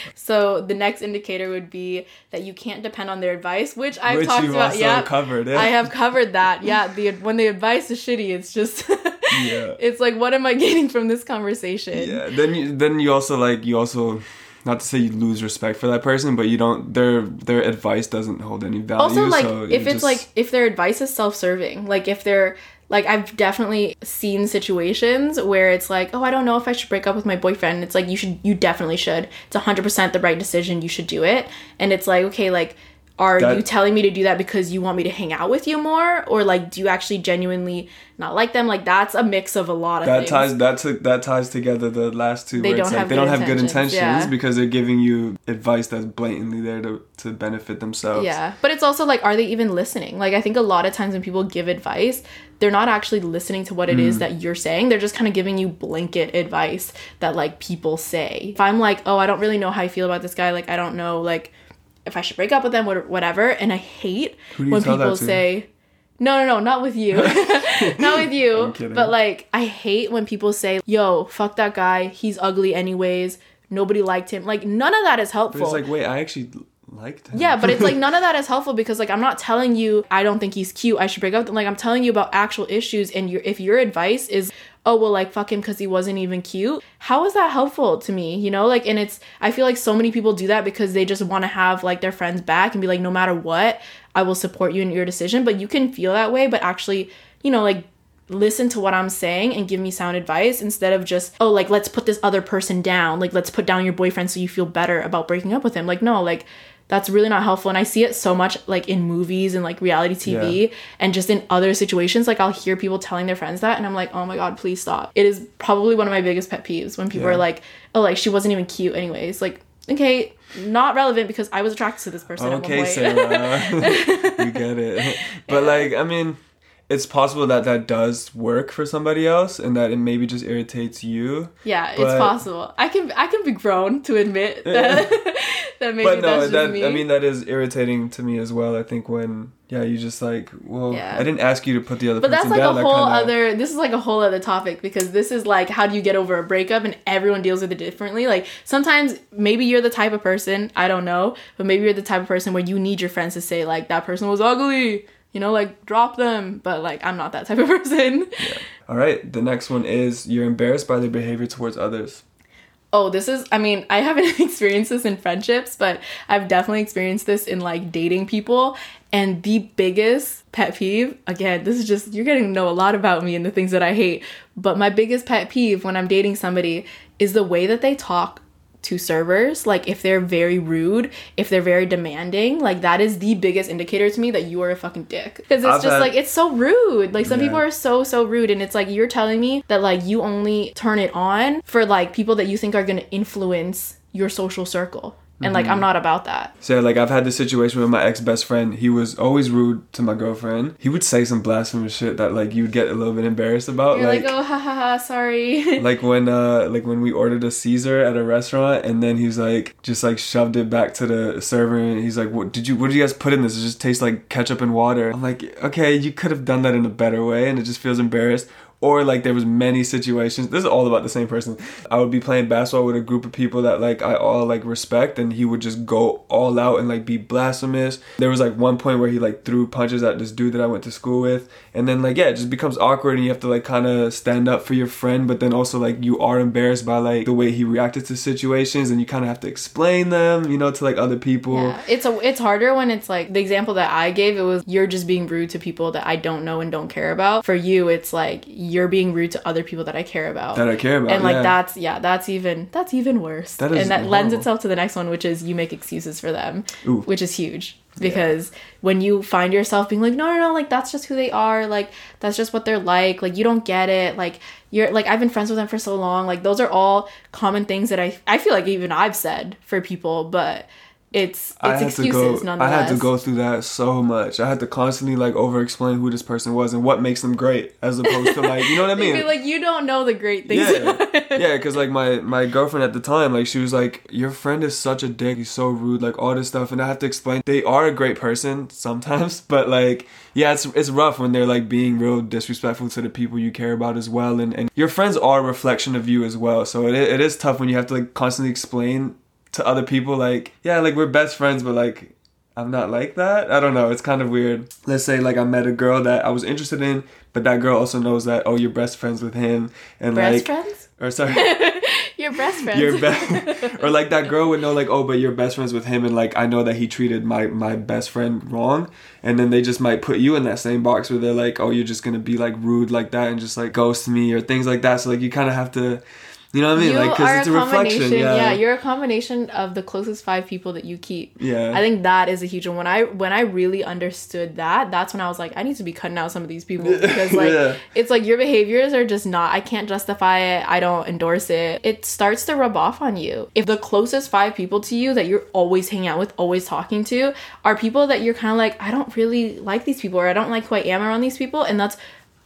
so the next indicator would be that you can't depend on their advice, which I've which talked about. Yeah, covered yeah. I have covered that. Yeah, the when the advice is shitty, it's just Yeah. it's like what am I getting from this conversation? Yeah. Then you then you also like you also not to say you lose respect for that person, but you don't their their advice doesn't hold any value. also like so if it's just- like if their advice is self-serving like if they're like i've definitely seen situations where it's like oh i don't know if i should break up with my boyfriend. It's like you should you definitely should. It's 100% the right decision. You should do it. And it's like okay like are That- you telling me to do that because you want me to hang out with you more or like do you actually genuinely not like them like that's a mix of a lot of that things ties that to, that ties together the last two They where don't like have they good don't have good intentions, yeah. because they're giving you advice that's blatantly there to, to benefit themselves. Yeah, but it's also like, are they even listening? Like, I think a lot of times when people give advice, they're not actually listening to what it Hmm. is that you're saying. They're just kind of giving you blanket advice that like people say. If I'm like, oh, I don't really know how I feel about this guy, like, I don't know, like, if I should break up with them, what- whatever. And I hate Who do you when people say, no, no, no, not with you. not with you. But like, I hate when people say, yo, fuck that guy. He's ugly anyways. Nobody liked him. Like, none of that is helpful. But it's like, wait, I actually liked him. Yeah, but it's like none of that is helpful because like I'm not telling you I don't think he's cute. I should break up. with him. Like I'm telling you about actual issues, and your if your advice is oh well like fuck him because he wasn't even cute. How is that helpful to me? You know, like and it's I feel like so many people do that because they just want to have like their friends back and be like no matter what I will support you in your decision. But you can feel that way, but actually you know like listen to what I'm saying and give me sound advice instead of just, oh, like, let's put this other person down. Like, let's put down your boyfriend so you feel better about breaking up with him. Like, no, like, that's really not helpful. And I see it so much, like, in movies and, like, reality TV Yeah. and just in other situations. Like, I'll hear people telling their friends that, and I'm like, oh my God, please stop. It is probably one of my biggest pet peeves when people Yeah. are like, oh, like, she wasn't even cute, anyways. Like, okay, not relevant because I was attracted to this person. at one Okay, point. Sarah. we get it. But like, I mean, it's possible that that does work for somebody else and that it maybe just irritates you. Yeah, But- it's possible. I can I can be grown to admit that that maybe but no, that's just that me. I mean that is irritating to me as well. I think when yeah, you just like, well, Yeah. I didn't ask you to put the other but that's person like down. a whole kinda- other this is like a whole other topic because this is like how do you get over a breakup and everyone deals with it differently like sometimes maybe you're the type of person i don't know but maybe you're the type of person where you need your friends to say like that person was ugly you know like drop them but like i'm not that type of person Yeah. All right, the next one is you're embarrassed by their behavior towards others. Oh, this is, I mean, I haven't experienced this in friendships, but I've definitely experienced this in like dating people. And the biggest pet peeve, again, this is just, you're getting to know a lot about me and the things that I hate. But my biggest pet peeve when I'm dating somebody is the way that they talk to servers. Like if they're very rude, if they're very demanding, like that is the biggest indicator to me that you are a fucking dick. Because it's I've just had- like, it's so rude. Like some Yeah. people are so so rude and it's like you're telling me that like you only turn it on for like people that you think are going to influence your social circle and like i'm not about that So like I've had this situation with my ex best friend. He was always rude to my girlfriend. He would say some blasphemous shit that like you'd get a little bit embarrassed about. you're like, like oh ha ha ha sorry like when uh like when we ordered a Caesar at a restaurant and then he's like just like shoved it back to the server and he's like what did you what did you guys put in this it just tastes like ketchup and water I'm like okay you could have done that in a better way and it just feels embarrassed or like there was many situations. This is all about the same person. I would be playing basketball with a group of people that like I all like respect and he would just go all out and like be blasphemous. There was like one point where he like threw punches at this dude that I went to school with. And then like yeah it just becomes awkward and you have to like kind of stand up for your friend but then also like you are embarrassed by like the way he reacted to situations and you kind of have to explain them you know to like other people. Yeah it's a it's harder when it's like the example that i gave it was you're just being rude to people that i don't know and don't care about. For you it's like you're being rude to other people that i care about. That I care about and like yeah. that's yeah that's even that's even worse. That is and that lends itself to the next one which is you make excuses for them Ooh. which is huge. Because when you find yourself being like no no no like that's just who they are like that's just what they're like like you don't get it like you're like i've been friends with them for so long like those are all common things that i i feel like even i've said for people but it's it's I excuses to go. I had to go through that so much. I had to constantly like over explain who this person was and what makes them great, as opposed to like you know what I mean. like you don't know the great things yeah, yeah, because like my my girlfriend at the time, like she was like, "Your friend is such a dick. He's so rude. Like all this stuff." And I have to explain they are a great person sometimes, but like yeah, it's it's rough when they're like being real disrespectful to the people you care about as well. And and your friends are a reflection of you as well. So it it is tough when you have to like constantly explain to other people like yeah, like we're best friends, but like. I'm not like that. I don't know. It's kind of weird. Let's say like I met a girl that I was interested in, but that girl also knows that oh you're best friends with him and best like friends or sorry your best friends your best or like that girl would know like oh but you're best friends with him and like i know that he treated my my best friend wrong and then they just might put you in that same box where they're like oh you're just gonna be like rude like that and just like ghost me or things like that so like you kind of have to you know what i mean you like because are it's a reflection combination. yeah Yeah. you're a combination of the closest five people that you keep. yeah I think that is a huge one. When I when I really understood that, that's when I was like, I need to be cutting out some of these people because like Yeah. it's like your behaviors are just not. I can't justify it. I don't endorse it. It starts to rub off on you. If the closest five people to you that you're always hanging out with, always talking to, are people that you're kind of like, I don't really like these people or I don't like who I am around these people, and that's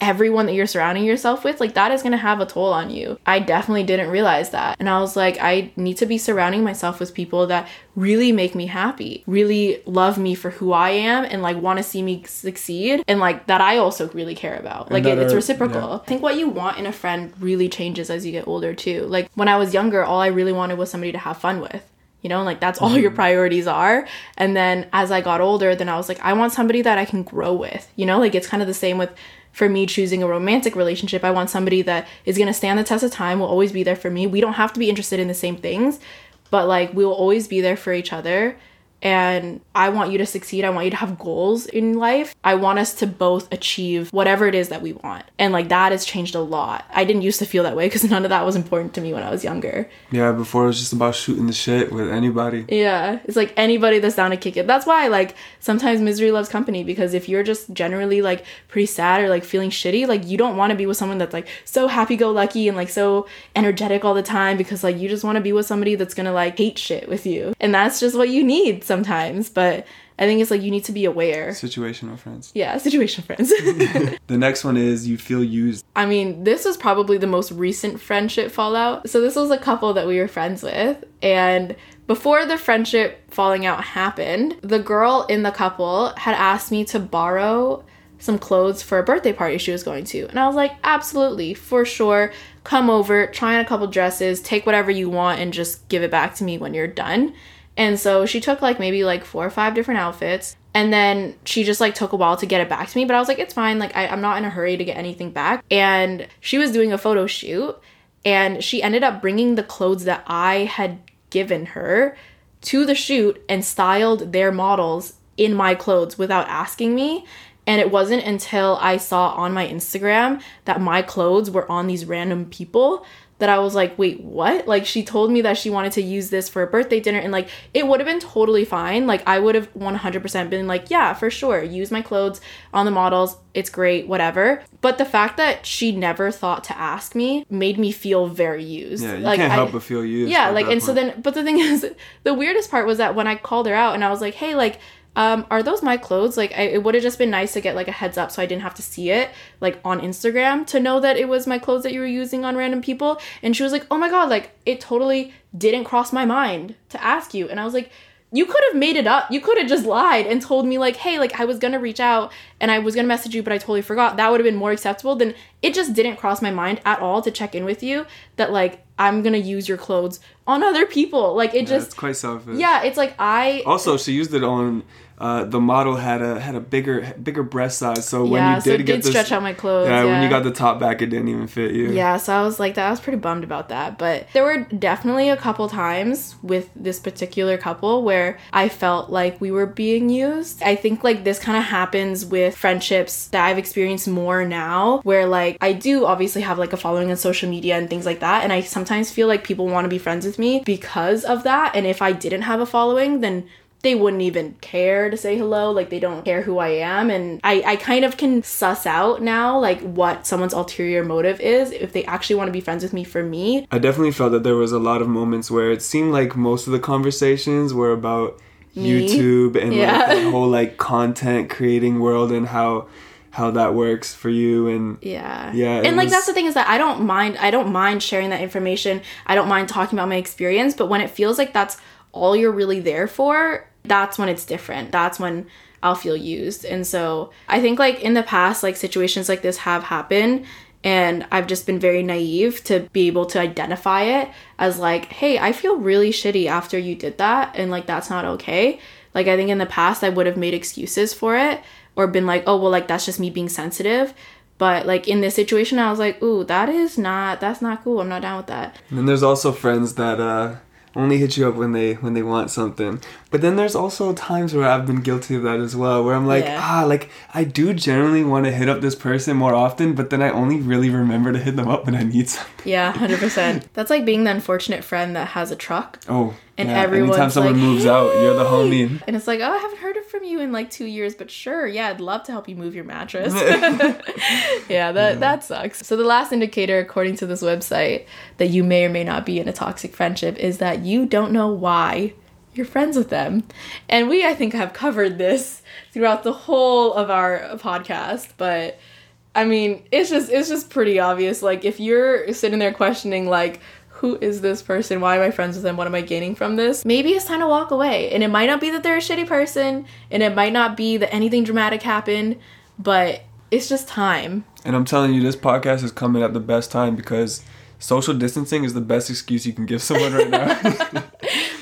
everyone that you're surrounding yourself with, like that is gonna have a toll on you. I definitely didn't realize that. And I was like, I need to be surrounding myself with people that really make me happy, really love me for who I am, and like wanna see me succeed, and like that I also really care about. Like it, it's are- reciprocal. yeah. I think what you want in a friend really changes as you get older too. Like when I was younger, all I really wanted was somebody to have fun with you know, like that's all mm-hmm. your priorities are. And then as I got older, then I was like, I want somebody that I can grow with, you know, like it's kind of the same with for me choosing a romantic relationship. I want somebody that is going to stand the test of time, will always be there for me. We don't have to be interested in the same things, but like we will always be there for each other. And I want you to succeed. I want you to have goals in life. I want us to both achieve whatever it is that we want. And like that has changed a lot. I didn't used to feel that way because none of that was important to me when I was younger. yeah before it was just about shooting the shit with anybody Yeah, it's like anybody that's down to kick it. That's why like sometimes misery loves company because if you're just generally like pretty sad or like feeling shitty, like you don't want to be with someone that's like so happy go lucky and like so energetic all the time because like you just want to be with somebody that's to like hate shit with you. And that's just what you need sometimes, but I think it's like you need to be aware. Situational friends. Yeah, situation friends. The next one is you feel used. I mean, this was probably the most recent friendship fallout. So, this was a couple that we were friends with. And before the friendship falling out happened, the girl in the couple had asked me to borrow some clothes for a birthday party she was going to. And I was like, absolutely, for sure. Come over, try on a couple dresses, take whatever you want, and just give it back to me when you're done. And so she took like maybe like four or five different outfits. And then she just like took a while to get it back to me. But I was like, it's fine. Like, I, I'm not in a hurry to get anything back. And she was doing a photo shoot. And she ended up bringing the clothes that I had given her to the shoot and styled their models in my clothes without asking me. And it wasn't until I saw on my Instagram that my clothes were on these random people that I was like, wait, what? Like, she told me that she wanted to use this for a birthday dinner, and like, it would have been totally fine. Like, I would have 100% been like, yeah, for sure, use my clothes on the models, it's great, whatever. But the fact that she never thought to ask me made me feel very used. Yeah, you like, can't I- help but feel used. yeah like and so then but the thing is the weirdest part was that when i called her out and i was like hey like um, are those my clothes? Like, I, it would have just been nice to get like a heads up so I didn't have to see it like on Instagram to know that it was my clothes that you were using on random people. And she was like, oh my god, like it totally didn't cross my mind to ask you. And I was like, you could have made it up. You could have just lied and told me like, hey, like I was gonna reach out and I was gonna message you, but I totally forgot. That would have been more acceptable than it just didn't cross my mind at all to check in with you that like I'm gonna use your clothes on other people. Like it Yeah, just quite selfish. yeah, it's like I Also, she used it on uh, the model had a had a bigger bigger breast size, so when yeah, you so did it get did this, stretch out my clothes. yeah, Yeah, when you got the top back, it didn't even fit you. Yeah, so I was like that. I was pretty bummed about that. But there were definitely a couple times with this particular couple where I felt like we were being used. I think like this kind of happens with friendships that I've experienced more now, where like I do obviously have like a following on social media and things like that. And I sometimes feel like people want to be friends with me because of that. And if I didn't have a following, then they wouldn't even care to say hello like they don't care who i am and i i kind of can suss out now like what someone's ulterior motive is if they actually want to be friends with me for me I definitely felt that there was a lot of moments where it seemed like most of the conversations were about Me? YouTube and Yeah. like the whole like content creating world and how how that works for you and yeah Yeah, and like was- that's the thing is that i don't mind i don't mind sharing that information i don't mind talking about my experience but when it feels like that's all you're really there for that's when it's different that's when i'll feel used and so i think like in the past like situations like this have happened and I've just been very naive to be able to identify it as like, hey, I feel really shitty after you did that, and like that's not okay. Like, I think in the past I would have made excuses for it or been like, oh, well, like that's just me being sensitive. But like in this situation, I was like, ooh, that is not, that's not cool. I'm not down with that. And then there's also friends that uh, only hit you up when they when they want something. But then there's also times where I've been guilty of that as well, where I'm like, Yeah. ah, like I do generally want to hit up this person more often, but then I only really remember to hit them up when I need something. Yeah, 100%. that's like being the unfortunate friend that has a truck. Oh, And yeah. everyone's anytime someone like, moves out, you're the homie. And it's like, oh, I haven't heard it from you in like two years, but sure, yeah, I'd love to help you move your mattress. yeah, that that sucks. So the last indicator, according to this website, that you may or may not be in a toxic friendship is that you don't know why you're friends with them. And we, I think, have covered this throughout the whole of our podcast, but I mean, it's just it's just pretty obvious. Like if you're sitting there questioning like who is this person? Why am I friends with them? What am I gaining from this? Maybe it's time to walk away. And it might not be that they're a shitty person, and it might not be that anything dramatic happened, but it's just time. And I'm telling you, this podcast is coming at the best time because social distancing is the best excuse you can give someone right now.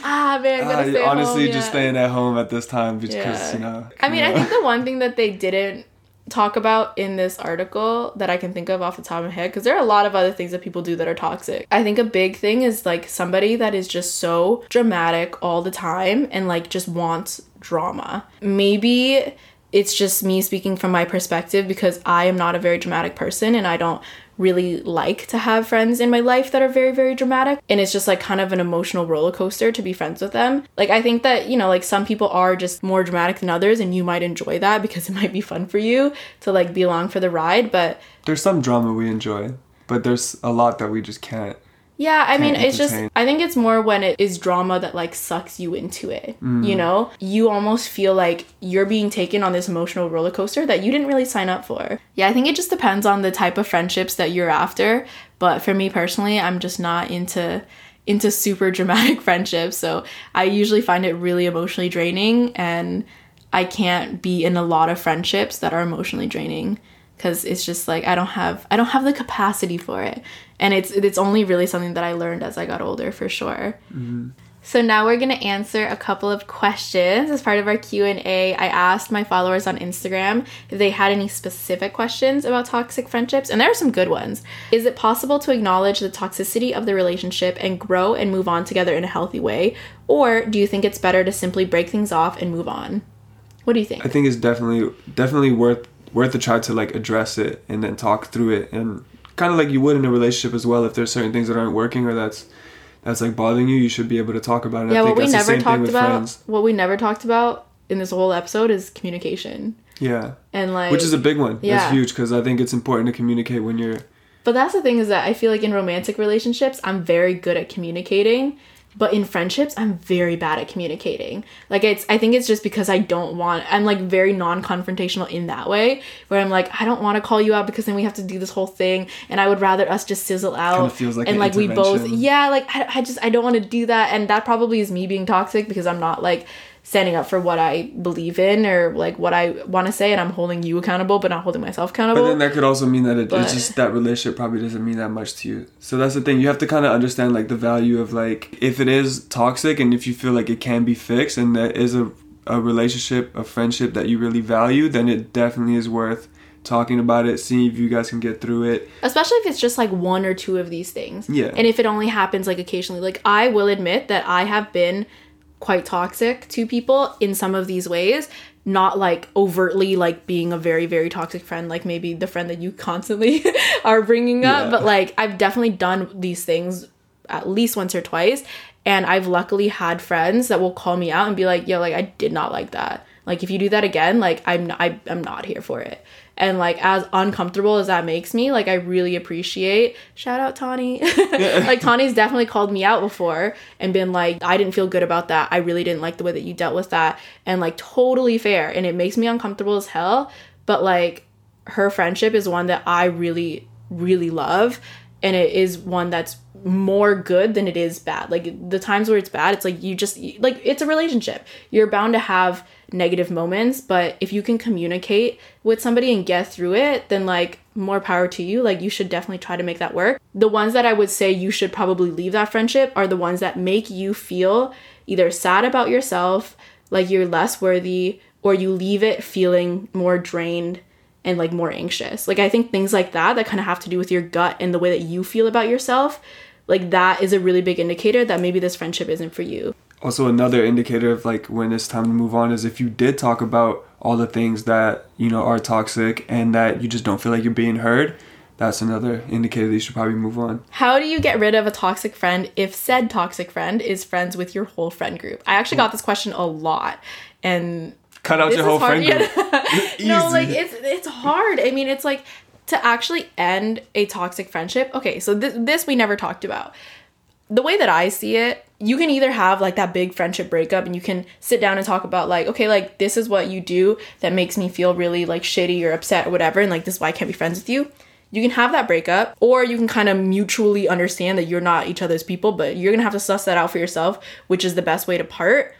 Ah man, I'm gonna stay at honestly, home, just yeah. staying at home at this time because Yeah. you know. I mean, you I think the one thing that they didn't talk about in this article that I can think of off the top of my head, because there are a lot of other things that people do that are toxic. I think a big thing is like somebody that is just so dramatic all the time and like just wants drama. Maybe it's just me speaking from my perspective because I am not a very dramatic person and I don't really like to have friends in my life that are very very dramatic. And it's just like kind of an emotional roller coaster to be friends with them. Like i think that you know like some people are just more dramatic than others and you might enjoy that because it might be fun for you to like be along for the ride but There's some drama we enjoy, but there's a lot that we just can't Yeah, I mean, it's just. I think it's more when it is drama that like sucks you into it. Mm. You know? You almost feel like you're being taken on this emotional roller coaster that you didn't really sign up for. Yeah, I think it just depends on the type of friendships that you're after. But for me personally, I'm just not into into super dramatic friendships. So I usually find it really emotionally draining and I can't be in a lot of friendships that are emotionally draining because it's just like I don't have I don't have the capacity for it, and it's it's only really something that I learned as I got older for sure. Mm-hmm. So now we're gonna answer a couple of questions as part of our Q and A. I asked my followers on Instagram if they had any specific questions about toxic friendships, and there are some good ones. Is it possible to acknowledge the toxicity of the relationship and grow and move on together in a healthy way, or do you think it's better to simply break things off and move on? What do you think? I think it's definitely definitely worth worth the try to like address it and then talk through it and kind of like you would in a relationship as well. If there's certain things that aren't working or that's that's like bothering you, you should be able to talk about it. yeah, I what think we never talked about, friends. what we never talked about in this whole episode is communication Yeah, and like which is a big one. yeah. That's huge because I think it's important to communicate when you're. But that's the thing is that I feel like in romantic relationships, I'm very good at communicating, but in friendships, I'm very bad at communicating. Like it's I think it's just because I don't want I'm like very non-confrontational in that way where I'm like I don't want to call you out because then we have to do this whole thing and I would rather us just sizzle out feels like and an like we both yeah, like I, I just I don't want to do that and that probably is me being toxic because I'm not like standing up for what I believe in or like what I want to say and I'm holding you accountable but not holding myself accountable. But then that could also mean that it, But- it's just that relationship probably doesn't mean that much to you. So that's the thing. You have to kind of understand like the value of like if it is toxic and if you feel like it can be fixed and there is a a relationship, a friendship that you really value, then it definitely is worth talking about it, seeing if you guys can get through it. especially if it's just like one or two of these things Yeah. and if it only happens like occasionally like i will admit that i have been quite toxic to people in some of these ways not like overtly like being a very very toxic friend like maybe the friend that you constantly are bringing up Yeah. but like i've definitely done these things at least once or twice and i've luckily had friends that will call me out and be like yo like i did not like that like if you do that again like i'm not, I, i'm not here for it and like as uncomfortable as that makes me like i really appreciate shout out tawny. Like tawny's definitely called me out before and been like i didn't feel good about that. I really didn't like the way that you dealt with that. And like totally fair and it makes me uncomfortable as hell but like her friendship is one that i really really love and it is one that's more good than it is bad. Like the times where it's bad it's like you just like it's a relationship. You're bound to have negative moments but if you can communicate with somebody and get through it then like more power to you. Like you should definitely try to make that work. The ones that i would say you should probably leave that friendship are the ones that make you feel either sad about yourself like you're less worthy or you leave it feeling more drained and like more anxious. Like I think things like that that kind of have to do with your gut and the way that you feel about yourself, like that is a really big indicator that maybe this friendship isn't for you. Also, another indicator of like when it's time to move on is if you did talk about all the things that you know are toxic and that you just don't feel like you're being heard. That's another indicator that you should probably move on. How do you get rid of a toxic friend if said toxic friend is friends with your whole friend group? I actually hmm. got this question a lot and Cut out this your whole friend group. Yeah. no, like it's it's hard. I mean, it's like to actually end a toxic friendship. Okay, so th- this we never talked about. The way that I see it, you can either have like that big friendship breakup and you can sit down and talk about like, okay, like this is what you do that makes me feel really like shitty or upset or whatever, and like this is why I can't be friends with you. You can have that breakup, or you can kind of mutually understand that you're not each other's people, but you're gonna have to suss that out for yourself, which is the best way to part.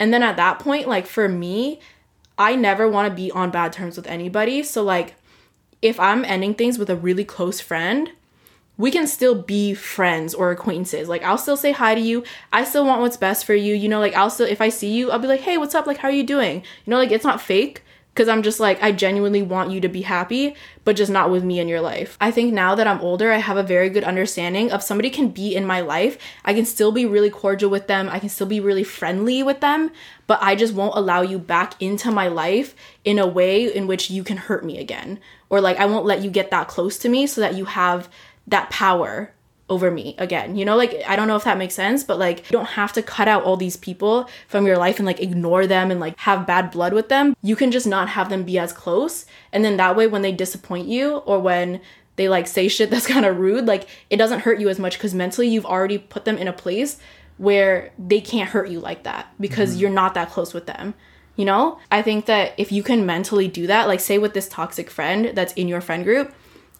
And then at that point, like for me, I never want to be on bad terms with anybody. So like if I'm ending things with a really close friend, we can still be friends or acquaintances. Like I'll still say hi to you. I still want what's best for you. You know, like I'll still if I see you, I'll be like, "Hey, what's up? Like how are you doing?" You know, like it's not fake because I'm just like I genuinely want you to be happy, but just not with me in your life. I think now that I'm older, I have a very good understanding of somebody can be in my life. I can still be really cordial with them. I can still be really friendly with them, but I just won't allow you back into my life in a way in which you can hurt me again. Or like I won't let you get that close to me so that you have that power over me again. You know, like I don't know if that makes sense, but like you don't have to cut out all these people from your life and like ignore them and like have bad blood with them. You can just not have them be as close. And then that way when they disappoint you or when they like say shit that's kind of rude, like it doesn't hurt you as much because mentally you've already put them in a place where they can't hurt you like that because mm-hmm. you're not that close with them. You know? I think that if you can mentally do that, like say with this toxic friend that's in your friend group,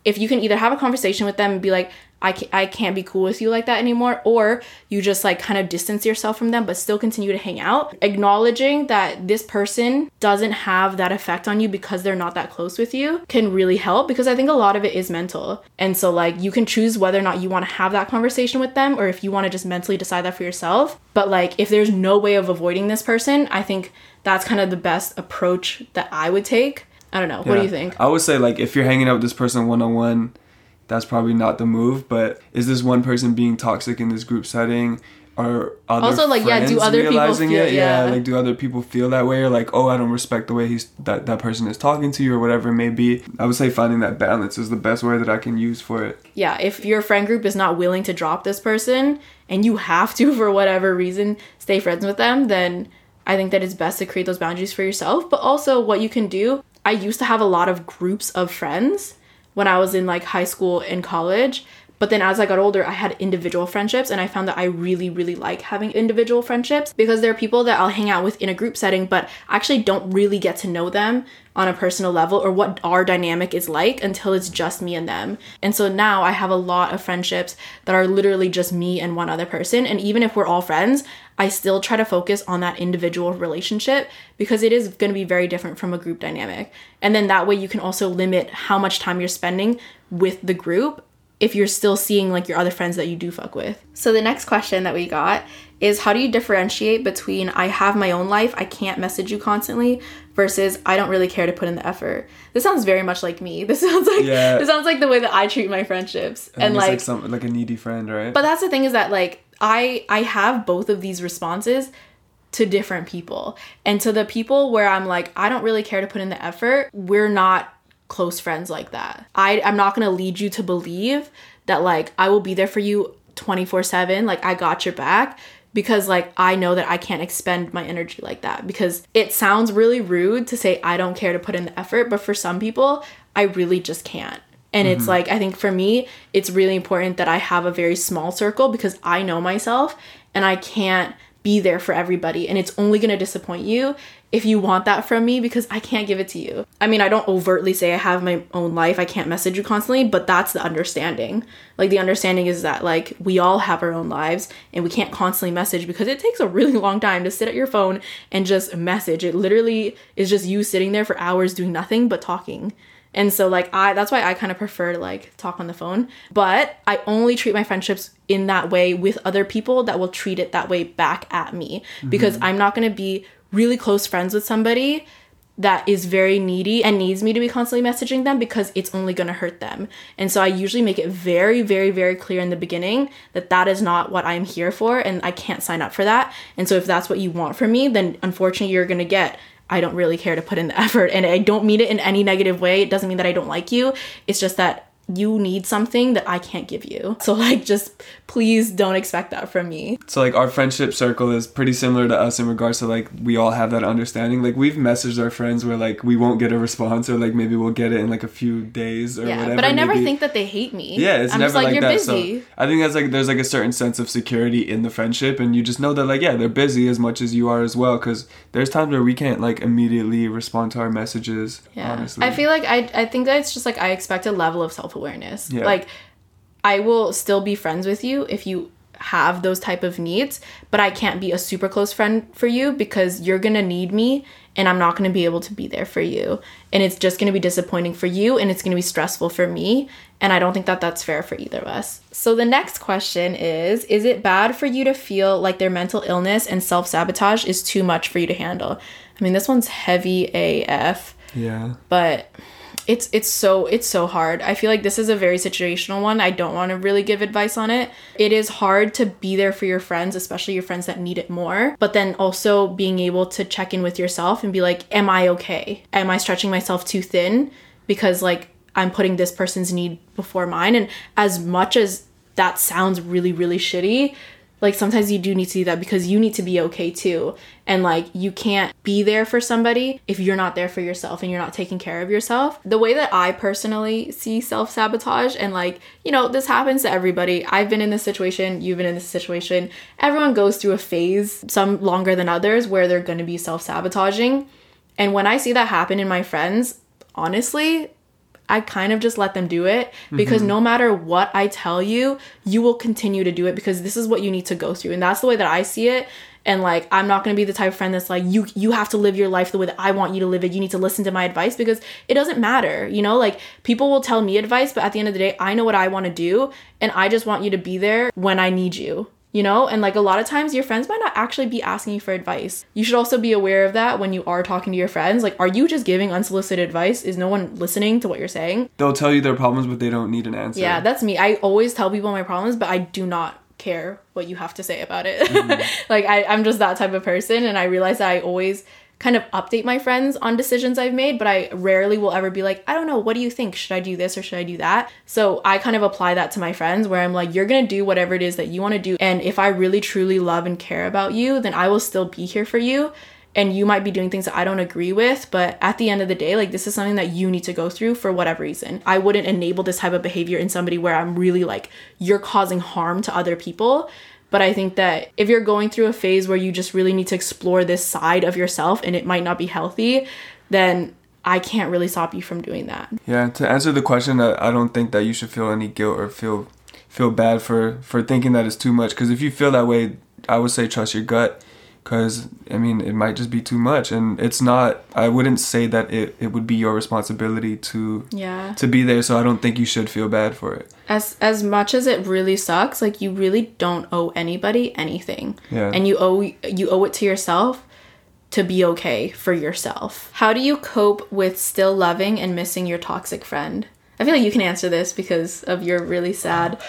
if you can either have a conversation with them and be like, I can't, I can't be cool with you like that anymore, or you just like kind of distance yourself from them but still continue to hang out, acknowledging that this person doesn't have that effect on you because they're not that close with you can really help because I think a lot of it is mental. And so, like, you can choose whether or not you want to have that conversation with them or if you want to just mentally decide that for yourself. But, like, if there's no way of avoiding this person, I think that's kind of the best approach that I would take. I don't know. What do you think? I would say like if you're hanging out with this person one on one, that's probably not the move. But is this one person being toxic in this group setting? Or other Also, like, yeah, do other people realizing feel- it? Yeah. yeah. like do other people feel that way, or like, oh, I don't respect the way he's that that person is talking to you, or whatever it may be. I would say finding that balance is the best word that I can use for it. yeah, if your friend group is not willing to drop this person and you have to, for whatever reason, stay friends with them, then I think that it's best to create those boundaries for yourself. But also, what you can do, I used to have a lot of groups of friends when I was in like high school and college. But then as I got older, I had individual friendships, and I found that I really, really like having individual friendships because there are people that I'll hang out with in a group setting, but I actually don't really get to know them on a personal level or what our dynamic is like until it's just me and them. And so now I have a lot of friendships that are literally just me and one other person. And even if we're all friends, I still try to focus on that individual relationship because it is going to be very different from a group dynamic. And then that way you can also limit how much time you're spending with the group if you're still seeing like your other friends that you do fuck with. So the next question that we got is how do you differentiate between I have my own life, I can't message you constantly versus I don't really care to put in the effort. This sounds very much like me. This sounds like Yeah. this sounds like the way that I treat my friendships. And, And, like, like some like a needy friend, right? but that's the thing is that like I I have both of these responses to different people. And to the people where I'm like I don't really care to put in the effort, we're not close friends like that. I I'm not going to lead you to believe that like I will be there for you 24/7, like I got your back because like I know that I can't expend my energy like that because it sounds really rude to say I don't care to put in the effort, but for some people I really just can't. And it's mm-hmm. like, I think for me, it's really important that I have a very small circle because I know myself and I can't be there for everybody. And it's only going to disappoint you if you want that from me because I can't give it to you. I mean, I don't overtly say I have my own life, I can't message you constantly, but that's the understanding. Like, the understanding is that, like, we all have our own lives and we can't constantly message because it takes a really long time to sit at your phone and just message. It literally is just you sitting there for hours doing nothing but talking. And so like I that's why I kind of prefer to like talk on the phone. But I only treat my friendships in that way with other people that will treat it that way back at me mm-hmm. because I'm not going to be really close friends with somebody that is very needy and needs me to be constantly messaging them because it's only going to hurt them. And so I usually make it very very very clear in the beginning that that is not what I'm here for and I can't sign up for that. And so if that's what you want from me, then unfortunately you're going to get I don't really care to put in the effort. And I don't mean it in any negative way. It doesn't mean that I don't like you. It's just that you need something that I can't give you. So, like, just please don't expect that from me. So like our friendship circle is pretty similar to us in regards to like we all have that understanding. Like we've messaged our friends where like we won't get a response or like maybe we'll get it in like a few days or Yeah. whatever. But I never maybe. think that they hate me. Yeah, it's I'm never just like, like, you're that. busy. So I think that's like there's like a certain sense of security in the friendship, and you just know that like yeah they're busy as much as you are as well. Because there's times where we can't like immediately respond to our messages. Yeah. honestly, I feel like I I think that it's just like I expect a level of self-awareness. Yeah. Like I will still be friends with you if you have those type of needs, but I can't be a super close friend for you because you're going to need me and I'm not going to be able to be there for you. And it's just going to be disappointing for you and it's going to be stressful for me, and I don't think that that's fair for either of us. So the next question is is it bad for you to feel like their mental illness and self-sabotage is too much for you to handle? I mean, this one's heavy AF yeah. but it's it's so it's so hard. I feel like this is a very situational one. I don't want to really give advice on it. It is hard to be there for your friends, especially your friends that need it more, but then also being able to check in with yourself and be like, am I okay? Am I stretching myself too thin because like I'm putting this person's need before mine and as much as that sounds really really shitty, like sometimes you do need to do that because you need to be okay too. And like you can't be there for somebody if you're not there for yourself and you're not taking care of yourself. The way that i personally see self-sabotage and like you know this happens to everybody. I've been in this situation you've been in this situation. Everyone goes through a phase some longer than others where they're going to be self-sabotaging. And when i see that happen in my friends honestly I kind of just let them do it because mm-hmm. no matter what I tell you, you will continue to do it because this is what you need to go through. And that's the way that I see it. And like I'm not going to be the type of friend that's like you you have to live your life the way that I want you to live it. You need to listen to my advice because it doesn't matter. You know, like people will tell me advice, but at the end of the day, I know what I want to do and I just want you to be there when I need you you know? And like a lot of times your friends might not actually be asking you for advice. You should also be aware of that when you are talking to your friends. Like are you just giving unsolicited advice? Is no one listening to what you're saying? They'll tell you their problems but they don't need an answer. Yeah that's me. I always tell people my problems but i do not care what you have to say about it. Mm-hmm. like I, i'm just that type of person and i realize that i always kind of update my friends on decisions I've made, but I rarely will ever be like, I don't know, what do you think? Should I do this or should I do that? So I kind of apply that to my friends where I'm like, you're gonna do whatever it is that you wanna do. And if I really truly love and care about you, then I will still be here for you. And you might be doing things that I don't agree with, but at the end of the day, like this is something that you need to go through for whatever reason. I wouldn't enable this type of behavior in somebody where I'm really like, you're causing harm to other people but I think that if you're going through a phase where you just really need to explore this side of yourself and it might not be healthy, then I can't really stop you from doing that. Yeah, to answer the question, I don't think that you should feel any guilt or feel feel bad for for thinking that it's too much because if you feel that way, I would say trust your gut because I mean it might just be too much, and it's not. I wouldn't say that it, it would be your responsibility to yeah to be there. So I don't think you should feel bad for it. As as much as it really sucks, like you really don't owe anybody anything. Yeah. And you owe you owe it to yourself to be okay for yourself. How do you cope with still loving and missing your toxic friend? I feel like you can answer this because of your really sad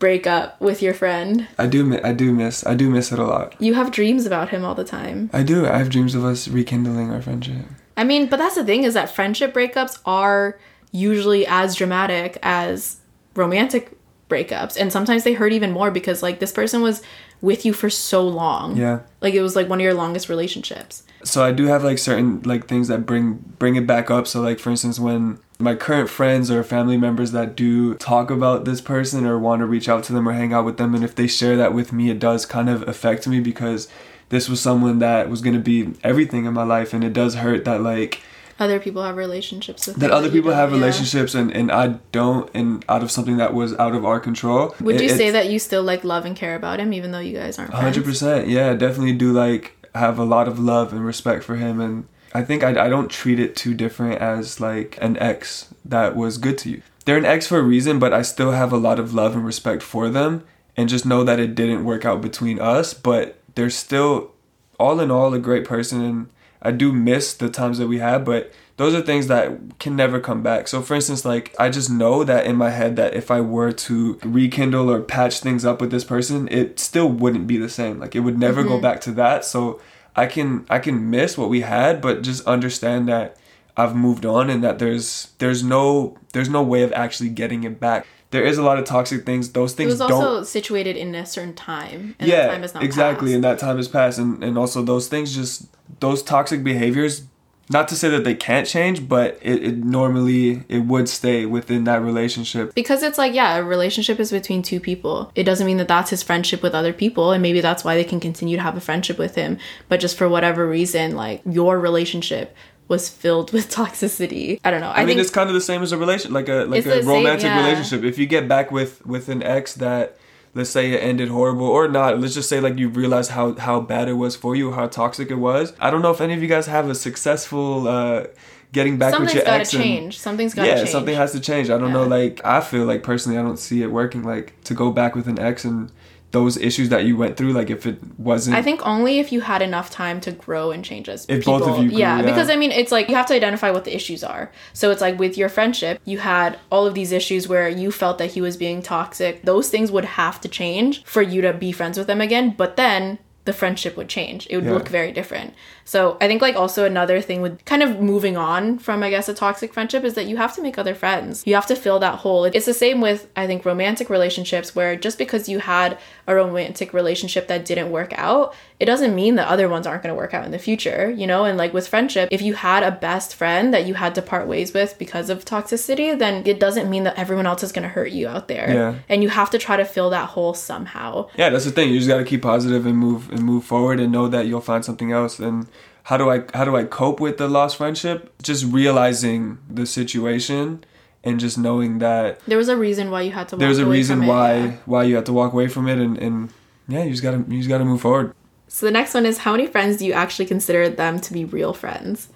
breakup with your friend. I do. I do miss. I do miss it a lot. You have dreams about him all the time. I do. I have dreams of us rekindling our friendship. I mean, but that's the thing is that friendship breakups are usually as dramatic as romantic breakups, and sometimes they hurt even more because like this person was with you for so long. Yeah. Like it was like one of your longest relationships. So I do have like certain like things that bring bring it back up. So like for instance when my current friends or family members that do talk about this person or want to reach out to them or hang out with them and if they share that with me it does kind of affect me because this was someone that was going to be everything in my life and it does hurt that like other people have relationships with that other people have relationships and, and I don't and out of something that was out of our control. Would it, you say that you still like love and care about him even though you guys aren't 100%. Yeah, definitely do like have a lot of love and respect for him and I think I, I don't treat it too different as like an ex that was good to you. They're an ex for a reason, but I still have a lot of love and respect for them and just know that it didn't work out between us, but they're still all in all a great person and I do miss the times that we had, but those are things that can never come back. So for instance, like I just know that in my head that if I were to rekindle or patch things up with this person, it still wouldn't be the same. Like it would never mm-hmm. go back to that. So I can I can miss what we had, but just understand that I've moved on and that there's there's no there's no way of actually getting it back. There is a lot of toxic things. Those things it was also don't, situated in a certain time. yeah, time exactly. Passed. And that time has passed, and and also those things just those toxic behaviors not to say that they can't change but it, it normally it would stay within that relationship because it's like yeah a relationship is between two people it doesn't mean that that's his friendship with other people and maybe that's why they can continue to have a friendship with him but just for whatever reason like your relationship was filled with toxicity. I don't know. I, I mean, it's kind of the same as a relation, like a like a romantic same, yeah. relationship. If you get back with with an ex that let's say it ended horrible or not let's just say like you realize how how bad it was for you how toxic it was i don't know if any of you guys have a successful uh getting back Something's with your gotta ex change. And, Something's gotta yeah, change. something has to change. I don't yeah. know. Like I feel like personally, I don't see it working. Like to go back with an ex and those issues that you went through like if it wasn't i think only if you had enough time to grow and change as if people. both of you grew, yeah, yeah, because i mean it's like you have to identify what the issues are so it's like with your friendship you had all of these issues where you felt that he was being toxic those things would have to change for you to be friends with them again but then the friendship would change. It would yeah. look very different. So I think like also another thing with kind of moving on from I guess a toxic friendship is that you have to make other friends. You have to fill that hole. It's the same with I think romantic relationships where just because you had a romantic relationship that didn't work out, it doesn't mean that other ones aren't going to work out in the future, you know? And like with friendship, if you had a best friend that you had to part ways with because of toxicity, then it doesn't mean that everyone else is going to hurt you out there. Yeah. And you have to try to fill that hole somehow. Yeah, that's the thing. You just got to keep positive and move and move forward and know that you'll find something else. And how do I how do I cope with the lost friendship? Just realizing the situation and just knowing that There was a reason why you had to walk there's a away reason from it, why yeah. why you have to walk away from it and and yeah, you just got to you just got to move forward. So the next one is how many friends do you actually consider them to be real friends?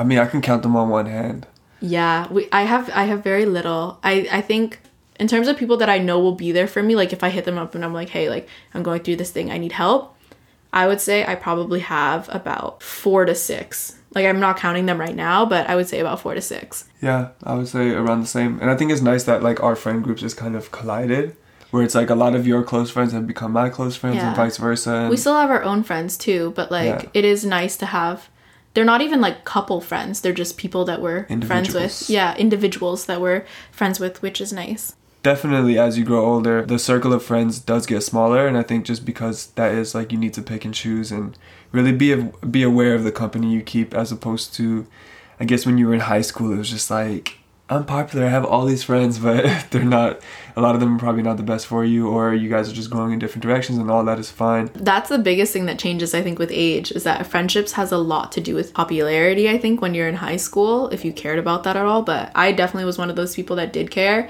I mean, I can count them on one hand. Yeah, we, I have I have very little. I I think in terms of people that I know will be there for me, like if I hit them up and I'm like, hey, like I'm going through this thing, I need help. I would say I probably have about four to six. Like I'm not counting them right now, but I would say about four to six. Yeah, I would say around the same. And I think it's nice that like our friend groups just kind of collided, where it's like a lot of your close friends have become my close friends Yeah. and vice versa. And We still have our own friends too, but like Yeah. it is nice to have. They're not even like couple friends. They're just people that we're friends with. Yeah, individuals that we're friends with, which is nice. Definitely as you grow older, the circle of friends does get smaller, and I think just because that is like you need to pick and choose and really be be aware of the company you keep, as opposed to, I guess when you were in high school, it was just like I'm popular, I have all these friends, but they're not. A lot of them are probably not the best for you, or you guys are just going in different directions, and all that is fine. That's the biggest thing that changes, I think, with age is that friendships has a lot to do with popularity. I think when you're in high school, if you cared about that at all, but I definitely was one of those people that did care.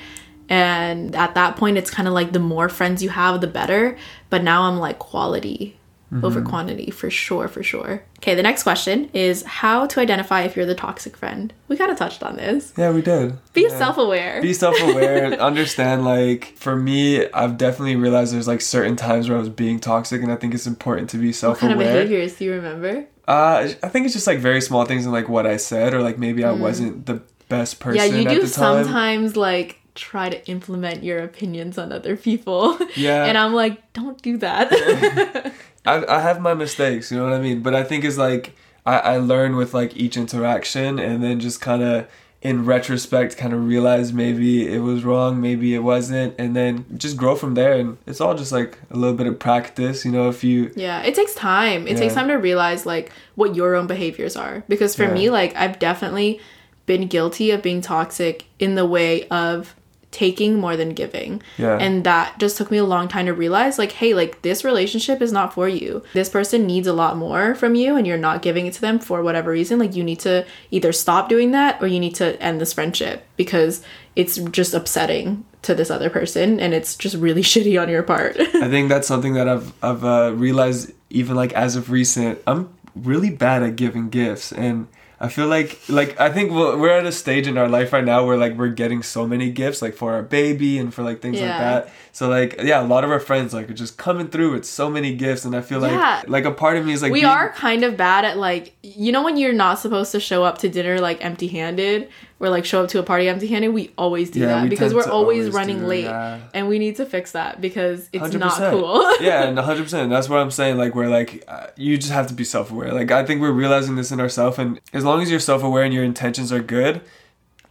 And at that point, it's kind of like the more friends you have, the better. But now I'm like quality over quantity for sure, for sure. Okay, the next question is how to identify if you're the toxic friend. We kind of touched on this. Yeah, we did. Be Yeah. self aware. be self-aware understand like for me i've definitely realized there's like certain times where i was being toxic and i think it's important to be self aware. What kind of behaviors do you remember? uh i think it's just like very small things in like what i said or like maybe i wasn't the best person Mm. yeah, you at do the time sometimes like try to implement your opinions on other people. Yeah. and I'm like, don't do that. I, I have my mistakes you know what i mean but i think it's like i, I learn with like each interaction and then just kind of in retrospect kind of realize maybe it was wrong maybe it wasn't and then just grow from there and it's all just like a little bit of practice you know if you yeah, it takes time. It takes time to realize like what your own behaviors are. Because for Yeah. me, like I've definitely been guilty of being toxic in the way of taking more than giving. Yeah. And that just took me a long time to realize like, hey, like this relationship is not for you. This person needs a lot more from you and you're not giving it to them for whatever reason. Like you need to either stop doing that or you need to end this friendship because it's just upsetting to this other person and it's just really shitty on your part. I think that's something that I've I've uh, realized even like as of recent. I'm really bad at giving gifts, and I feel like like I think we're we're at a stage in our life right now where like we're getting so many gifts like for our baby and for like things like that. So like yeah, a lot of our friends like are just coming through with so many gifts, and I feel like Yeah. like a part of me is like we being- are kind of bad at like you know when you're not supposed to show up to dinner like empty handed or like show up to a party empty handed we always do Yeah, that we because we're always, always running do, late yeah. and we need to fix that because it's not 100%. cool yeah, and 100. percent That's what I'm saying. Like, where like uh, you just have to be self aware. Like, I think we're realizing this in ourselves, and as long as you're self aware and your intentions are good,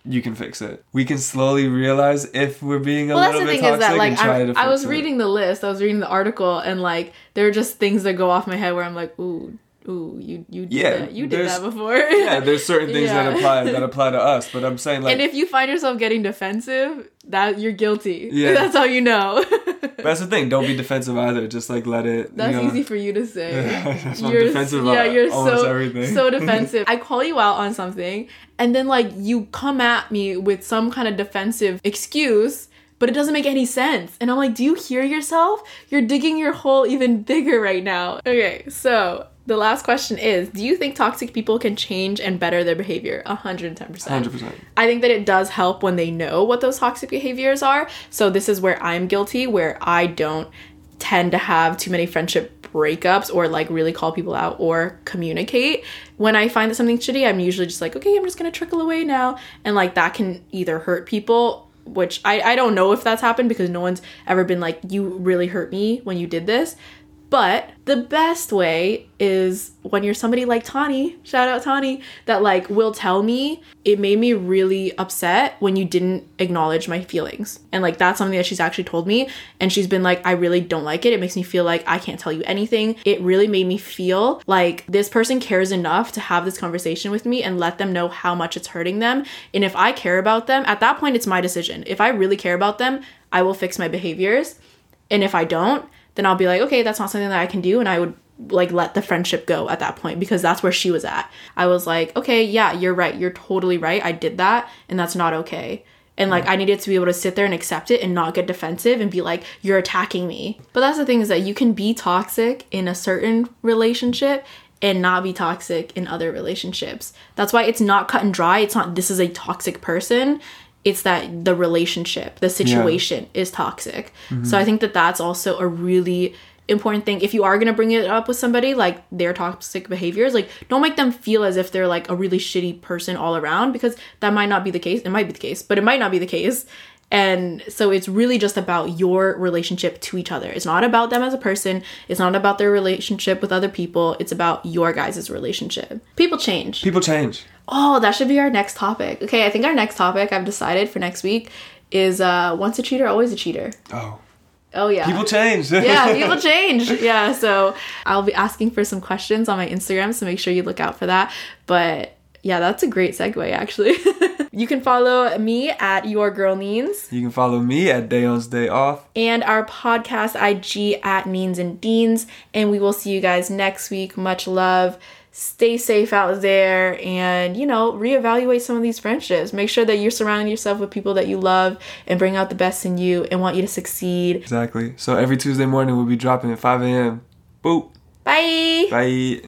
you can fix it. We can slowly realize if we're being a well little bit toxic that like and try I'm, to. i was it. reading the list i was reading the article and like there are just things that go off my head where i'm like ooh ooh you you did Yeah, that you did that before Yeah, there's certain things that apply that apply to us, but I'm saying like and if you find yourself getting defensive that you're guilty Yeah. that's how you know that's the thing. Don't be defensive either. Just like let it. That's you know, easy for you to say. Why I'm defensive yeah, you're almost so everything. so defensive. I call you out on something, and then like you come at me with some kind of defensive excuse, but it doesn't make any sense. And I'm like, do you hear yourself? You're digging your hole even bigger right now. Okay, so the last question is: Do you think toxic people can change and better their behavior? 110 percent. 100%. I think that it does help when they know what those toxic behaviors are. So this is where I'm guilty, where I don't tend to have too many friendship breakups or like really call people out or communicate. When I find that something's shitty, I'm usually just like, okay, I'm just gonna trickle away now. And like that can either hurt people, which I, I don't know if that's happened because no one's ever been like, you really hurt me when you did this. But the best way is when you're somebody like Tani, shout out Tani, that like will tell me it made me really upset when you didn't acknowledge my feelings. And like that's something that she's actually told me. And she's been like, I really don't like it. It makes me feel like I can't tell you anything. It really made me feel like this person cares enough to have this conversation with me and let them know how much it's hurting them. And if I care about them, at that point, it's my decision. If I really care about them, I will fix my behaviors. And if I don't, then I'll be like, okay, that's not something that I can do. And I would like let the friendship go at that point because that's where she was at. I was like, okay, yeah, you're right. You're totally right. I did that and that's not okay. And like I needed to be able to sit there and accept it and not get defensive and be like, you're attacking me. But that's the thing is that you can be toxic in a certain relationship and not be toxic in other relationships. That's why it's not cut and dry. It's not this is a toxic person it's that the relationship the situation yeah. is toxic mm-hmm. so i think that that's also a really important thing if you are going to bring it up with somebody like their toxic behaviors like don't make them feel as if they're like a really shitty person all around because that might not be the case it might be the case but it might not be the case and so it's really just about your relationship to each other. It's not about them as a person. It's not about their relationship with other people. It's about your guys' relationship. People change. People change. Oh, that should be our next topic. Okay, I think our next topic I've decided for next week is uh once a cheater, always a cheater. Oh. Oh yeah. People change. yeah, people change. Yeah, so I'll be asking for some questions on my Instagram, so make sure you look out for that. But yeah, that's a great segue actually. you can follow me at Your Girl Means. You can follow me at Day On's Day Off. And our podcast IG at Means and Deans. And we will see you guys next week. Much love stay safe out there and you know reevaluate some of these friendships make sure that you're surrounding yourself with people that you love and bring out the best in you and want you to succeed exactly so every tuesday morning we'll be dropping at 5 a.m boop bye bye